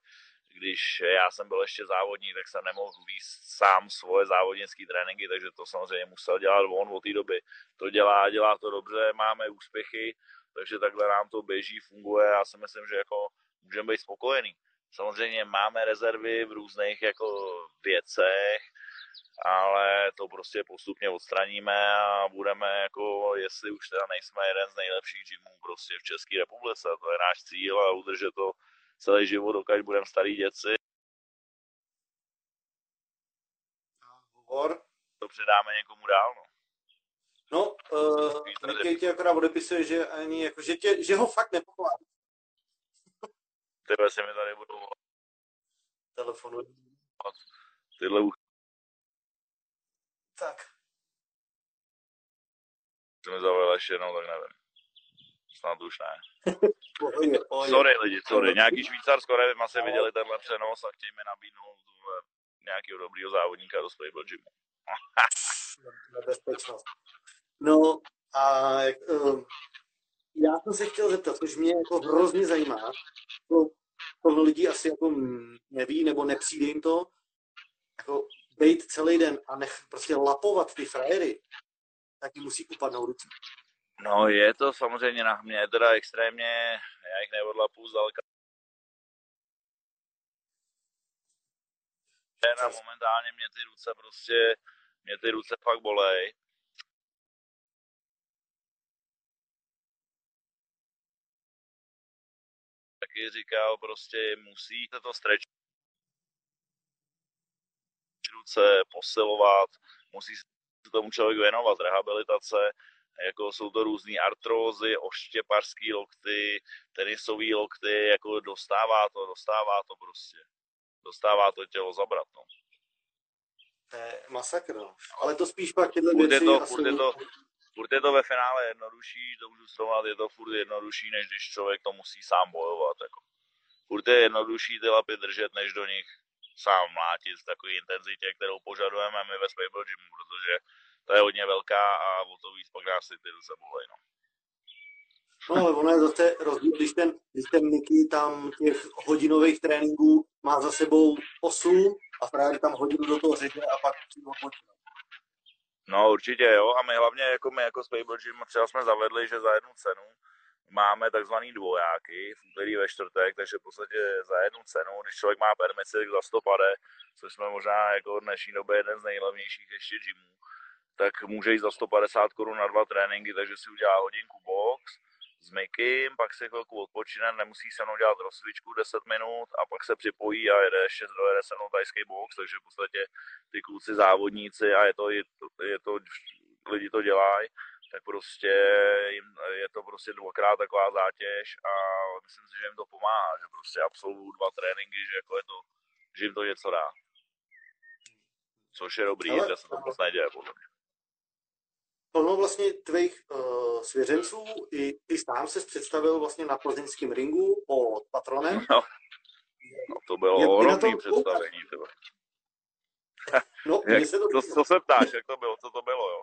když já jsem byl ještě závodník, tak jsem nemohl víc sám svoje závodnické tréninky, takže to samozřejmě musel dělat on od té doby. To dělá, dělá to dobře, máme úspěchy, takže takhle nám to běží, funguje a já si myslím, že jako můžeme být spokojený. Samozřejmě máme rezervy v různých jako věcech, ale to prostě postupně odstraníme a budeme jako, jestli už teda nejsme jeden z nejlepších gymů prostě v České republice, to je náš cíl a udržet to celý život, dokud budeme starý děci. Hovor. To předáme někomu dál, no. No, uh, Mickey ti akorát odepisuje, že, ani, jako, že, tě, že ho fakt nepochválí. Tyhle se mi tady budou telefonu. Tyhle. Tak. Jsem mi zavolal ještě jednou, tak nevím. Snad už ne. Sorry lidi, sorry. Nějaký Švýcarsko, nevím, asi viděli tenhle přenos a chtějí mi nabídnout nějakého dobrýho závodníka do Stable Gymu. Nebezpečnost. No a uh, já jsem se chtěl zeptat, což mě jako hrozně zajímá, to plno lidí asi jako neví nebo nepřijde jim to, jako bejt celý den a nech prostě lapovat ty frajery, tak jim musí upadnout ruce. No je to samozřejmě na mě teda extrémně, já jich neodlapu zdaleka. A momentálně mě ty ruce prostě, mě ty ruce fakt bolej. Taky říkal prostě musí to stretch ruce posilovat, musí se tomu člověk věnovat, rehabilitace, jako jsou to různé artrózy, oštěpařský lokty, tenisové lokty, jako dostává to, dostává to prostě. Dostává to tělo zabrat, no. To je masakr, no. Ale to spíš pak tyhle věci... Je to, furt, je to, furt je to ve finále jednodušší, to můžu srovnat, je to furt jednodušší, než když člověk to musí sám bojovat, jako. Furt je jednodušší ty lapy držet, než do nich sám mlátit v takové intenzitě, kterou požadujeme my ve Spable Gymu, protože to je hodně velká a o to víc pak nás ty se bolej, no. No ale ono je zase rozdíl, když ten, když ten Niky tam těch hodinových tréninků má za sebou 8 a právě tam hodinu do toho řeže a pak odpočíná. No určitě jo a my hlavně jako my jako Spable Gym třeba jsme zavedli, že za jednu cenu máme takzvaný dvojáky v úterý ve čtvrtek, takže v podstatě za jednu cenu, když člověk má permici, za 100 pade, což jsme možná jako v dnešní době jeden z nejlevnějších ještě gymů, tak může jít za 150 korun na dva tréninky, takže si udělá hodinku box s Mikim, pak si chvilku odpočine, nemusí se mnou dělat rozcvičku 10 minut a pak se připojí a jede ještě dojede se mnou tajský box, takže v podstatě ty kluci závodníci a je to, je to, je to lidi to dělají, tak prostě jim, je to prostě dvakrát taková zátěž a myslím si, že jim to pomáhá, že prostě absolvují dva tréninky, že jako je to, že jim to něco dá. Což je dobrý, Ale, že se to moc neděje, podle mě. Ono vlastně tvých uh, svěřenců i ty sám se představil vlastně na plzeňském ringu pod patronem. No, no to bylo ohromný představení. No, jak, se to, to, co se ptáš, jak to bylo, co to bylo, jo?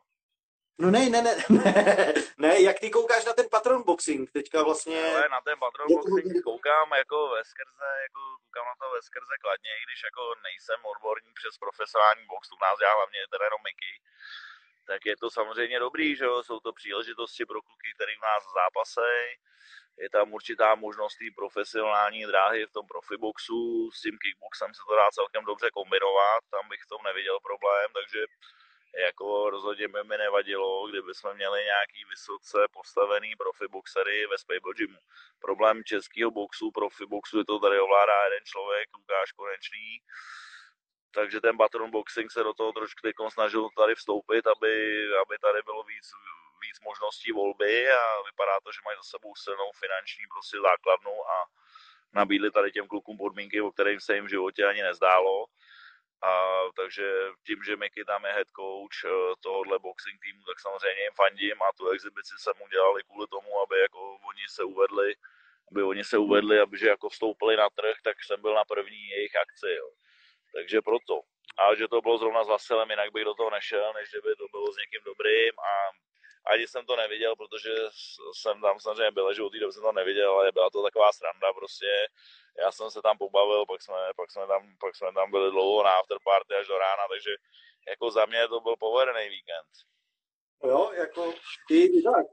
No ne, ne, ne, ne, ne, jak ty koukáš na ten patron boxing teďka vlastně? Ale na ten patron boxing koukám jako ve skrze, jako koukám na to ve skrze kladně, i když jako nejsem odborník přes profesionální box, u nás dělá hlavně teda Mickey, tak je to samozřejmě dobrý, že jo, jsou to příležitosti pro kluky, který v nás zápasejí, je tam určitá možnost té profesionální dráhy v tom profiboxu, s tím kickboxem se to dá celkem dobře kombinovat, tam bych v tom neviděl problém, takže jako rozhodně by mi nevadilo, kdyby jsme měli nějaký vysoce postavený profiboxery ve Spable Gymu. Problém českého boxu, profiboxu je to tady ovládá jeden člověk, Lukáš Konečný, takže ten patron boxing se do toho trošku teď snažil tady vstoupit, aby, aby tady bylo víc, víc možností volby a vypadá to, že mají za sebou silnou finanční prostě základnu a nabídli tady těm klukům podmínky, o kterých se jim v životě ani nezdálo. A takže tím, že Mickey tam je head coach eh, tohohle boxing týmu, tak samozřejmě jim fandím a tu exibici jsem udělal i kvůli tomu, aby jako oni se uvedli, aby oni se uvedli, aby že jako vstoupili na trh, tak jsem byl na první jejich akci. Jo. Takže proto. A že to bylo zrovna s Vasilem, jinak bych do toho nešel, než že by to bylo s někým dobrým a ani jsem to neviděl, protože jsem tam samozřejmě byl, že od té doby jsem to neviděl, ale byla to taková sranda prostě. Já jsem se tam pobavil, pak jsme, pak jsme, tam, pak jsme tam byli dlouho na afterparty až do rána, takže jako za mě to byl povedený víkend. Jo, jako, i, tak,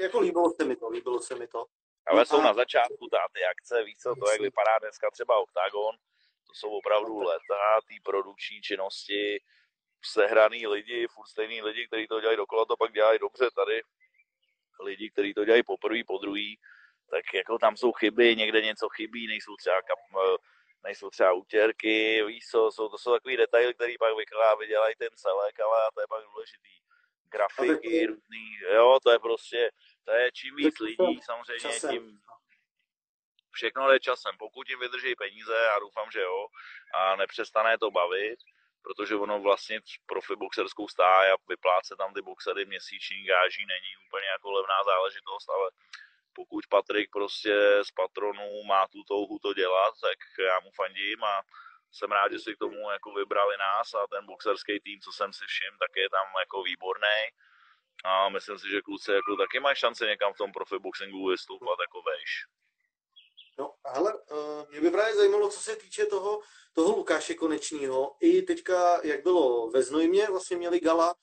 jako líbilo se mi to, líbilo se mi to. Ale jsou na začátku ta, ty akce, víš co, to, jak vypadá dneska třeba Octagon, to jsou opravdu leta té produkční činnosti, sehraný lidi, furt stejný lidi, kteří to dělají dokola, to pak dělají dobře. Tady lidi, kteří to dělají po prvý, po druhý, tak jako tam jsou chyby, někde něco chybí, nejsou třeba, kap, eh, nejsou třeba útěrky, víš co, jsou, to jsou takový detaily, který pak vykládá, vydělají ten celek, ale to je pak důležitý. Grafiky různý, jo, to je prostě, to je čím víc lidí, samozřejmě tím, všechno jde časem. Pokud jim vydrží peníze, já doufám, že jo, a nepřestane to bavit, protože ono vlastně profi boxerskou stáj a vypláce tam ty boxery měsíční gáží není úplně jako levná záležitost, ale pokud Patrik prostě z patronů má tu touhu to dělat, tak já mu fandím a jsem rád, že si k tomu jako vybrali nás a ten boxerský tým, co jsem si všiml, tak je tam jako výborný. A myslím si, že kluci jako taky mají šanci někam v tom profi boxingu vystoupat jako vejš. No, ale uh, mě by právě zajímalo, co se týče toho, toho Lukáše Konečního. I teďka, jak bylo ve Znojmě, vlastně měli gala,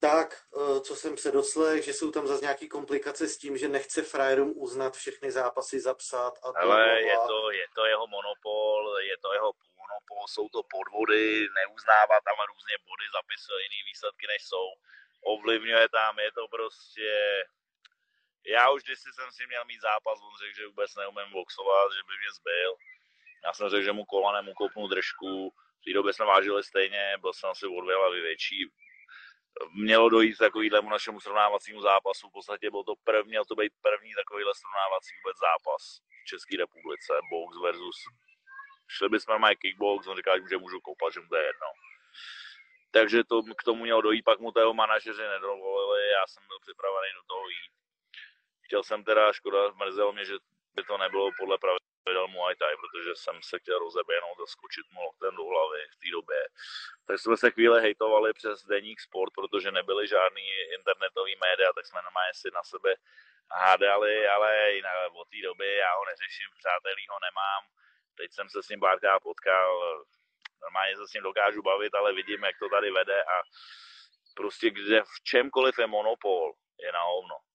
tak, uh, co jsem se doslech, že jsou tam zase nějaké komplikace s tím, že nechce frajerům uznat všechny zápasy, zapsat. A to ale je to, je to jeho monopol, je to jeho monopol, jsou to podvody, neuznává tam různě body, zapisuje jiný výsledky, než jsou. Ovlivňuje tam, je to prostě já už když jsem si měl mít zápas, on řekl, že vůbec neumím boxovat, že by mě zbyl. Já jsem řekl, že mu kolanem ukopnu držku, v té době jsme vážili stejně, byl jsem asi o dvě hlavy větší. Mělo dojít k takovýhlemu našemu srovnávacímu zápasu, v podstatě byl to první, měl to být první takovýhle srovnávací vůbec zápas v České republice, box versus šli bychom mají kickbox, on říkal, že můžu koupat, že mu to je jedno. Takže to, k tomu mělo dojít, pak mu tého manažeři nedovolili, já jsem byl připravený do toho jít chtěl jsem teda, škoda, mrzelo mě, že by to nebylo podle pravidel Muay Thai, protože jsem se chtěl rozeběhnout a skočit mu loktem do hlavy v té době. Tak jsme se chvíle hejtovali přes deník sport, protože nebyly žádný internetový média, tak jsme normálně si na sebe hádali, ale jinak od té doby já ho neřeším, přátelí ho nemám. Teď jsem se s ním párkrát potkal, normálně se s ním dokážu bavit, ale vidím, jak to tady vede a prostě kde v čemkoliv je monopol, je na hovno.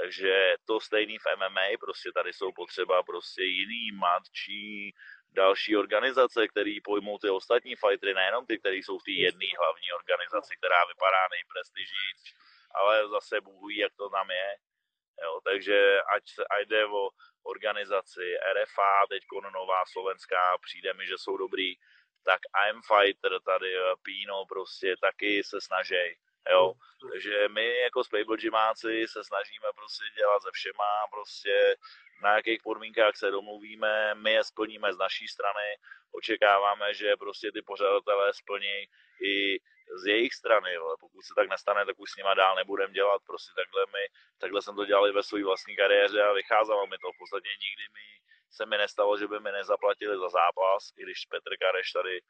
Takže to stejný v MMA, prostě tady jsou potřeba prostě jiný, mladší, další organizace, které pojmou ty ostatní fightery, nejenom ty, které jsou v té jedné hlavní organizaci, která vypadá nejprestižnější, ale zase Bůh ví, jak to tam je. Jo, takže ať, se, ať jde o organizaci RFA, teď nová slovenská, přijde mi, že jsou dobrý, tak I'm Fighter tady, Pino prostě taky se snaží Jo, takže my jako Spable Gymáci se snažíme prostě dělat ze všema, prostě na jakých podmínkách se domluvíme, my je splníme z naší strany, očekáváme, že prostě ty pořadatelé splní i z jejich strany, ale pokud se tak nestane, tak už s nima dál nebudem dělat, prostě takhle my, takhle jsem to dělal i ve své vlastní kariéře a vycházelo mi to, v podstatě nikdy mi se mi nestalo, že by mi nezaplatili za zápas, i když Petr Kareš tady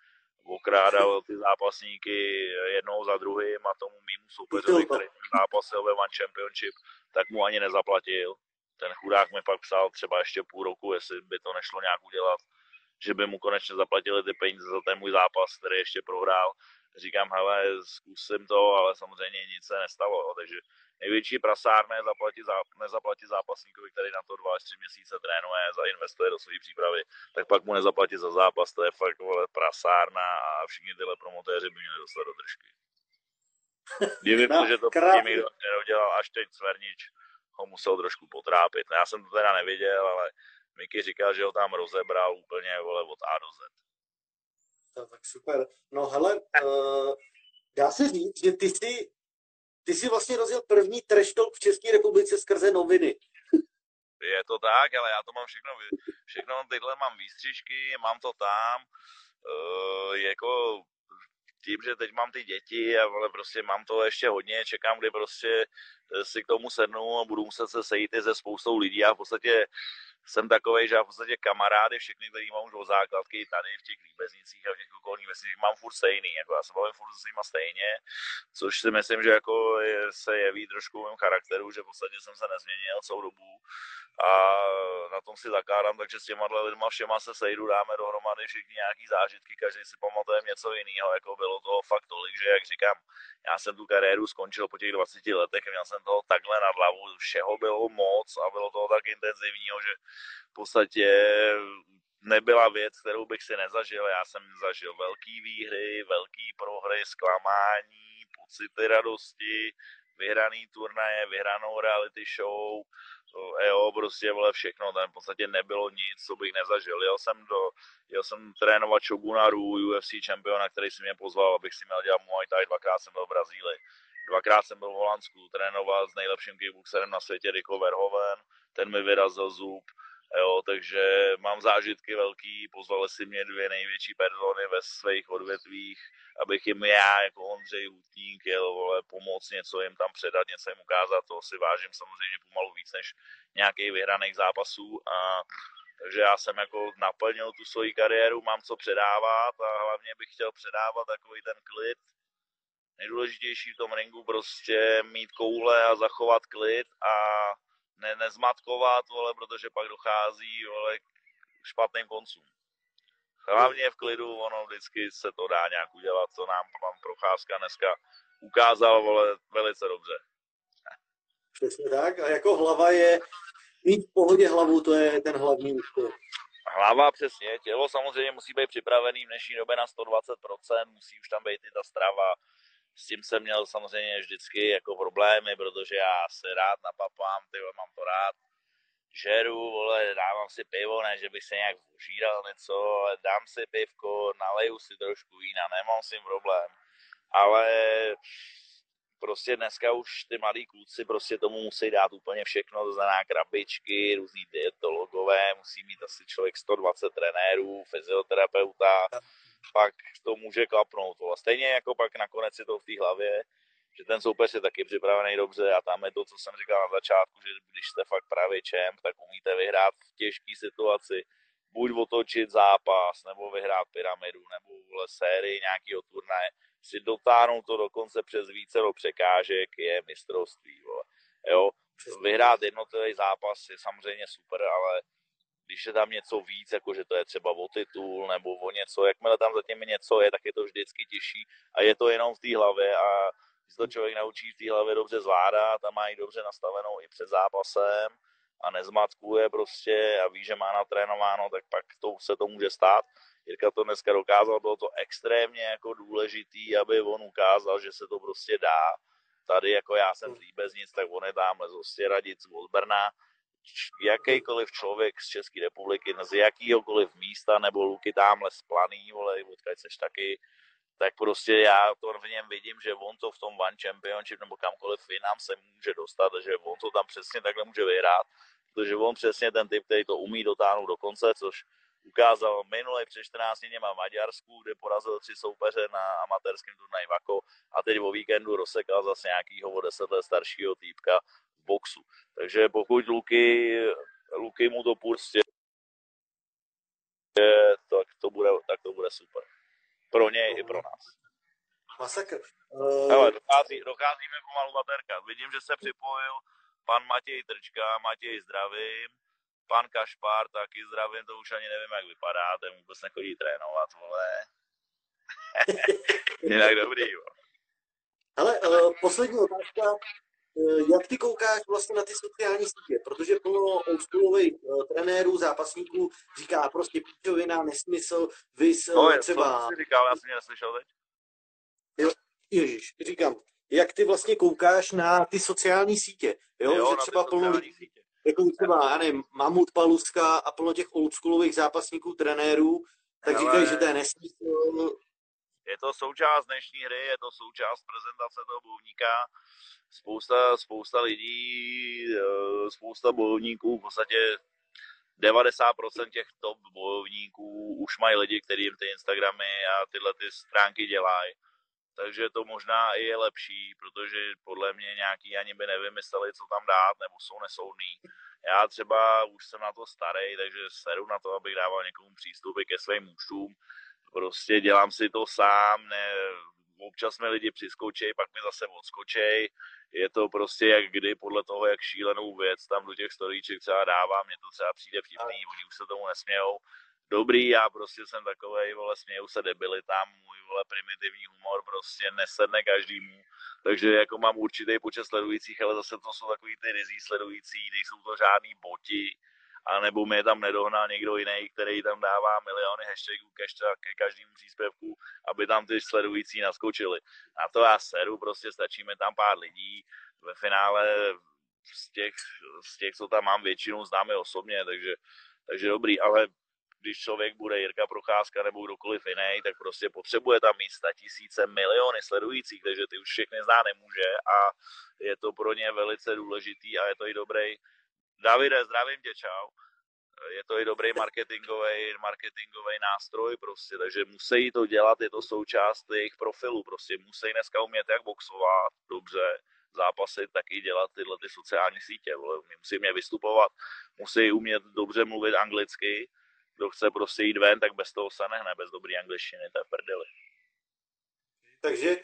okrádal ty zápasníky jednou za druhým a tomu mýmu soupeřovi, který zápasil ve One Championship, tak mu ani nezaplatil. Ten chudák mi pak psal třeba ještě půl roku, jestli by to nešlo nějak udělat, že by mu konečně zaplatili ty peníze za ten můj zápas, který ještě prohrál. Říkám, hele, zkusím to, ale samozřejmě nic se nestalo, takže největší prasárné nezaplatí, zá, nezaplatí zápasníkovi, který na to dva až tři měsíce trénuje, zainvestuje do své přípravy, tak pak mu nezaplatí za zápas, to je fakt vole, prasárna a všichni tyhle promotéři by měli dostat do držky. Divím no, že to tím nedodělal až teď Svernič ho musel trošku potrápit. Já jsem to teda neviděl, ale Miky říkal, že ho tam rozebral úplně vole, od A do Z. To, tak super. No hele, uh, dá se říct, že ty jsi ty jsi vlastně rozjel první trash talk v České republice skrze noviny. Je to tak, ale já to mám všechno, všechno tyhle mám výstřižky, mám to tam, uh, jako tím, že teď mám ty děti ale prostě mám to ještě hodně, čekám, kdy prostě eh, si k tomu sednu a budu muset se sejít i se spoustou lidí a v podstatě jsem takový, že já v podstatě kamarády, všechny, který mám už od základky tady v těch líbeznicích a v těch okolních vesnicích, mám furt stejný, jako já se bavím furt s nima stejně, což si myslím, že jako je, se jeví trošku mém charakteru, že v podstatě jsem se nezměnil celou dobu a na tom si zakládám, takže s těma lidma všema se sejdu, dáme dohromady všichni nějaký zážitky, každý si pamatuje něco jiného, jako bylo toho fakt tolik, že jak říkám, já jsem tu kariéru skončil po těch 20 letech, měl jsem toho takhle nad hlavu, všeho bylo moc a bylo toho tak intenzivního, že v podstatě nebyla věc, kterou bych si nezažil. Já jsem zažil velký výhry, velký prohry, zklamání, pocity radosti, vyhraný turnaje, vyhranou reality show, jo, prostě vole všechno, tam v podstatě nebylo nic, co bych nezažil. Jel jsem, do, jel jsem trénovat Shoguna Ru, UFC čempiona, který si mě pozval, abych si měl dělat Muay Thai, dvakrát jsem byl v Brazílii. Dvakrát jsem byl v Holandsku, trénoval s nejlepším kickboxerem na světě, Rico Verhoeven, ten mi vyrazil zub, Jo, takže mám zážitky velký, pozvali si mě dvě největší persony ve svých odvětvích, abych jim já jako Ondřej Hutník jel vole, pomoct něco jim tam předat, něco jim ukázat, to si vážím samozřejmě pomalu víc než nějakých vyhraných zápasů a takže já jsem jako naplnil tu svoji kariéru, mám co předávat a hlavně bych chtěl předávat takový ten klid. Nejdůležitější v tom ringu prostě mít koule a zachovat klid a ne, nezmatkovat, vole, protože pak dochází vole, k špatným koncům. Hlavně v klidu, ono vždycky se to dá nějak udělat, co nám pan Procházka dneska ukázal, vole, velice dobře. Přesně tak, a jako hlava je, mít v pohodě hlavu, to je ten hlavní úspěch. Hlava přesně, tělo samozřejmě musí být připravený v dnešní době na 120%, musí už tam být i ta strava, s tím jsem měl samozřejmě vždycky jako problémy, protože já se rád napapám, ty mám to rád. Žeru, vole, dávám si pivo, ne, že bych se nějak užíral něco, ale dám si pivko, naleju si trošku vína, nemám s tím problém. Ale prostě dneska už ty mladí kluci prostě tomu musí dát úplně všechno, to znamená krabičky, různý dietologové, musí mít asi člověk 120 trenérů, fyzioterapeuta, pak to může klapnout. Vole. Stejně jako pak nakonec je to v té hlavě, že ten soupeř je taky připravený dobře a tam je to, co jsem říkal na začátku, že když jste fakt právě čemp, tak umíte vyhrát v těžké situaci, buď otočit zápas, nebo vyhrát pyramidu, nebo vole, sérii nějakého turnaje, si dotáhnout to dokonce přes více do překážek je mistrovství. Vole. Jo? Vyhrát jednotlivý zápas je samozřejmě super, ale když je tam něco víc, jako že to je třeba o titul nebo o něco, jakmile tam zatím něco je, tak je to vždycky těžší a je to jenom v té hlavě a když to člověk naučí v té hlavě dobře zvládat a má ji dobře nastavenou i před zápasem a nezmatkuje prostě a ví, že má natrénováno, tak pak to se to může stát. Jirka to dneska dokázal, bylo to extrémně jako důležitý, aby on ukázal, že se to prostě dá. Tady jako já jsem z Líbeznic, tak on je tam z radit z Brna, jakýkoliv člověk z České republiky, z jakýhokoliv místa, nebo Luky tamhle z Planý, vole, odkud seš taky, tak prostě já to v něm vidím, že on to v tom One Championship nebo kamkoliv jinam se může dostat, že on to tam přesně takhle může vyhrát, protože on přesně ten typ, který to umí dotáhnout do konce, což ukázal minule před 14 dněma v Maďarsku, kde porazil tři soupeře na amatérském turnaji Vako a teď o víkendu rozsekal zase nějakýho o 10 let staršího týpka boxu. Takže pokud Luky, Luky mu to prostě tak to bude, tak to bude super. Pro něj i pro nás. Masakr. Uh... Ale dochází, docházíme pomalu baterka. Vidím, že se připojil pan Matěj Trčka. Matěj zdravím pan Kašpár taky zdravím, to už ani nevím, jak vypadá, ten vůbec nechodí trénovat, vole. Jinak dobrý, jo. Ale uh, poslední otázka, jak ty koukáš vlastně na ty sociální sítě? Protože plno oldschoolových uh, trenérů, zápasníků říká prostě píčovina, nesmysl, vys no, je, třeba... Jsi říkal, já jsem mě neslyšel teď. Jo, ježiš, říkám, jak ty vlastně koukáš na ty sociální sítě, jo, jo že třeba plno lidí, sítě jako třeba, já nevím, Mamut Paluska a plno těch oldschoolových zápasníků, trenérů, tak Ale... říkají, že to je nesmysl. Je to součást dnešní hry, je to součást prezentace toho bojovníka. Spousta, spousta lidí, eh, spousta bojovníků, v podstatě 90% těch top bojovníků už mají lidi, kteří jim ty Instagramy a tyhle ty stránky dělají takže to možná i je lepší, protože podle mě nějaký ani by nevymysleli, co tam dát, nebo jsou nesoudný. Já třeba už jsem na to starý, takže seru na to, abych dával někomu přístupy ke svým účtům. Prostě dělám si to sám, ne, občas mi lidi přiskočej, pak mi zase odskočej. Je to prostě jak kdy, podle toho, jak šílenou věc tam do těch storíček třeba dávám, mně to třeba přijde vtipný, oni už se tomu nesmějou. Dobrý, já prostě jsem takovej, vole, směju se debilitám, můj, vole, primitivní humor prostě nesedne každému, takže jako mám určitý počet sledujících, ale zase to jsou takový ty rizí sledující, nejsou to žádný boti, a nebo mě tam nedohnal někdo jiný, který tam dává miliony hashtagů ke každému příspěvku, aby tam ty sledující naskočili. Na to já seru, prostě stačí mi tam pár lidí, ve finále z těch, z těch, co tam mám většinu, známe osobně, takže, takže dobrý, ale když člověk bude Jirka Procházka nebo kdokoliv jiný, tak prostě potřebuje tam mít tisíce, miliony sledujících, takže ty už všechny zná nemůže a je to pro ně velice důležitý a je to i dobrý. Davide, zdravím tě, čau. Je to i dobrý marketingový, marketingový nástroj prostě, takže musí to dělat, je to součást jejich profilu, prostě musí dneska umět jak boxovat dobře, zápasy, tak i dělat tyhle ty sociální sítě. Musí mě vystupovat, musí umět dobře mluvit anglicky, kdo chce prostě jít ven, tak bez toho se nehne, bez dobrý angličtiny, to je prdeli. Takže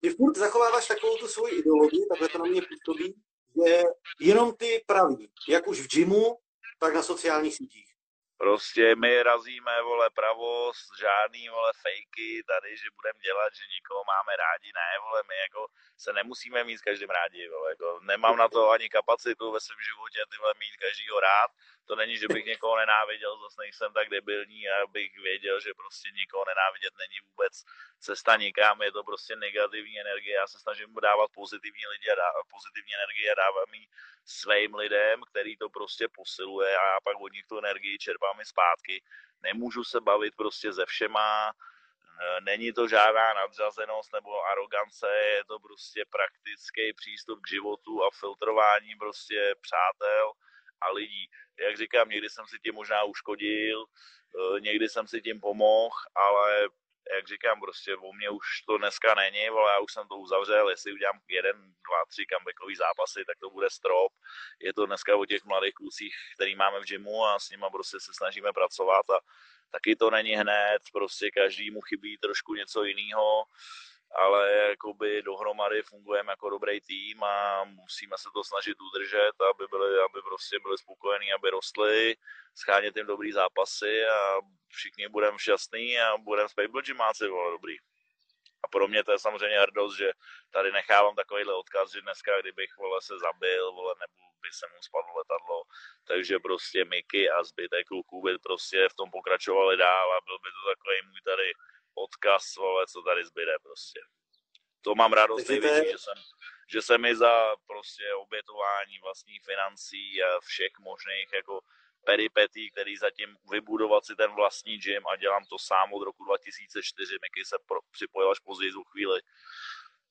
ty furt zachováváš takovou tu svoji ideologii, takhle to na mě působí, že jenom ty praví, jak už v gymu, tak na sociálních sítích. Prostě my razíme, vole, pravost, žádný, vole, fejky tady, že budeme dělat, že nikoho máme rádi, ne, vole, my jako se nemusíme mít s každým rádi, vole, jako nemám na to ani kapacitu ve svém životě, ty vole, mít každýho rád, to není, že bych někoho nenáviděl, zase nejsem tak debilní, abych věděl, že prostě nikoho nenávidět není vůbec cesta nikam, je to prostě negativní energie, já se snažím dávat pozitivní lidi a dá, pozitivní energie a dávám ji svým lidem, který to prostě posiluje a já pak od nich tu energii čerpám i zpátky. Nemůžu se bavit prostě ze všema, není to žádná nadřazenost nebo arogance, je to prostě praktický přístup k životu a filtrování prostě přátel a lidí. Jak říkám, někdy jsem si tím možná uškodil, eh, někdy jsem si tím pomohl, ale jak říkám, prostě o mě už to dneska není, ale já už jsem to uzavřel, jestli udělám jeden, dva, tři comebackový zápasy, tak to bude strop. Je to dneska o těch mladých klucích, který máme v gymu a s nimi prostě se snažíme pracovat a taky to není hned, prostě každému chybí trošku něco jiného ale jakoby dohromady fungujeme jako dobrý tým a musíme se to snažit udržet, aby byli, aby prostě byli spokojení, aby rostli, schánět jim dobrý zápasy a všichni budeme šťastní a budeme Spable Gymáci, vole, dobrý. A pro mě to je samozřejmě hrdost, že tady nechávám takovýhle odkaz, že dneska, kdybych vole, se zabil, vole, nebo by se mu spadlo letadlo, takže prostě Miky a zbytek kluků by prostě v tom pokračovali dál a byl by to takový můj tady odkaz, vole, co tady zbyde prostě. To mám radost největší, že jsem, že se mi za prostě obětování vlastních financí a všech možných jako peripetí, který zatím vybudovat si ten vlastní gym a dělám to sám od roku 2004, Miky se pro, připojil až později z chvíli,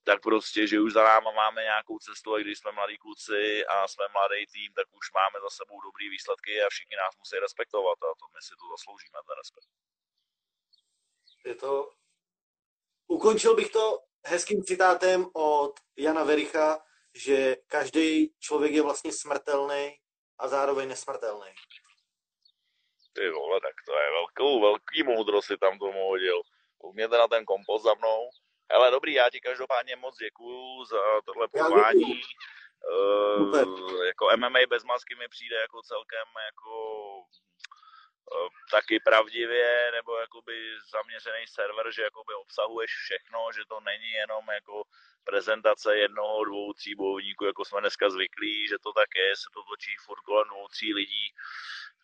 tak prostě, že už za náma máme nějakou cestu a když jsme mladí kluci a jsme mladý tým, tak už máme za sebou dobrý výsledky a všichni nás musí respektovat a to my si to zasloužíme, ten respekt. Je to... Ukončil bych to hezkým citátem od Jana Vericha, že každý člověk je vlastně smrtelný a zároveň nesmrtelný. Ty vole, tak to je velkou, velký moudrost si tam tomu hodil. Koukněte na ten kompost za mnou. Ale dobrý, já ti každopádně moc děkuju za tohle pozvání. Uh, jako MMA bez masky mi přijde jako celkem jako taky pravdivě, nebo jakoby zaměřený server, že jakoby obsahuješ všechno, že to není jenom jako prezentace jednoho, dvou, tří bojovníků, jako jsme dneska zvyklí, že to tak je, se to točí furt kolem dvou, tří lidí.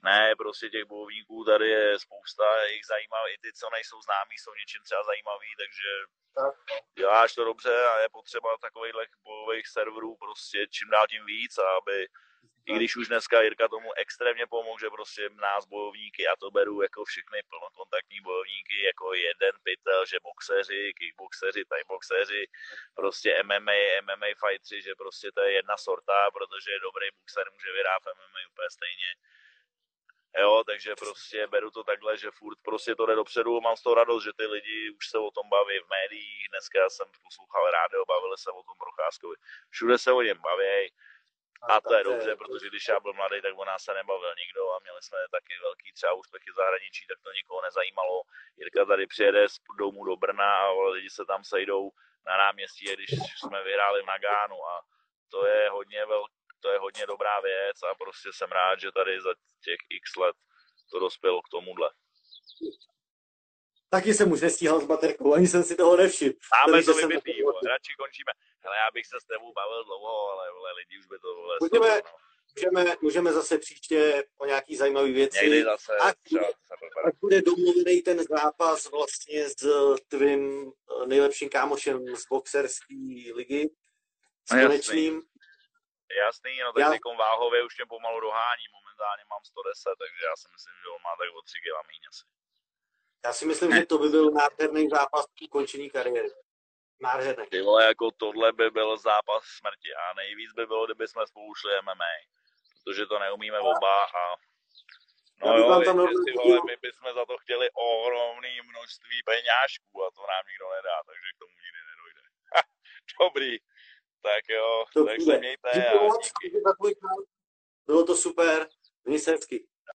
Ne, prostě těch bojovníků tady je spousta, jich zajímavý, i ty, co nejsou známí, jsou něčím třeba zajímavý, takže tak. děláš to dobře a je potřeba takových bojových serverů prostě čím dál tím víc, aby i když už dneska Jirka tomu extrémně pomohl, že prostě nás bojovníky, já to beru jako všechny plnokontaktní bojovníky, jako jeden pytel, že boxeři, kickboxeři, boxeři, prostě MMA, MMA fightři, že prostě to je jedna sorta, protože dobrý boxer může vyhrát MMA úplně stejně. Jo, takže prostě beru to takhle, že furt prostě to jde dopředu, mám z toho radost, že ty lidi už se o tom baví v médiích, dneska jsem poslouchal rádio, bavili se o tom Procházkovi, všude se o něm baví, a to je dobře, protože když já byl mladý, tak o nás se nebavil nikdo a měli jsme taky velký třeba úspěchy v zahraničí, tak to nikoho nezajímalo. Jirka tady přijede z domu do Brna a lidi se tam sejdou na náměstí, když jsme vyhráli na Gánu a to je hodně vel, to je hodně dobrá věc a prostě jsem rád, že tady za těch x let to dospělo k tomuhle. Taky jsem už nestíhal s baterkou, ani jsem si toho nevšiml. Máme to vybitý, radši končíme. Hele, já bych se s tebou bavil dlouho, ale vole, lidi už by to vole, můžeme, no. můžeme, můžeme zase příště o nějaký zajímavý věci. Někdy zase. Ať, ať bude domluvený ten zápas vlastně s tvým eh, nejlepším kámošem z boxerské ligy, s no, konečným. Jasný. Jasný, no tak já... teďkom váhově už mě pomalu dohání, momentálně mám 110, takže já si myslím, že on má tak o 3 kg asi. Já si myslím, že to by byl nádherný zápas k ukončení kariéry. Nádherný. Ty vole, jako tohle by byl zápas smrti a nejvíc by bylo, kdyby jsme spolu šli MMA, protože to neumíme a... oba a No jo, tam ty vole, my bychom za to chtěli ohromný množství peňážků a to nám nikdo nedá, takže k tomu nikdy nedojde. Dobrý, tak jo, to takže mějte a díky. Bylo to super, měj se hezky.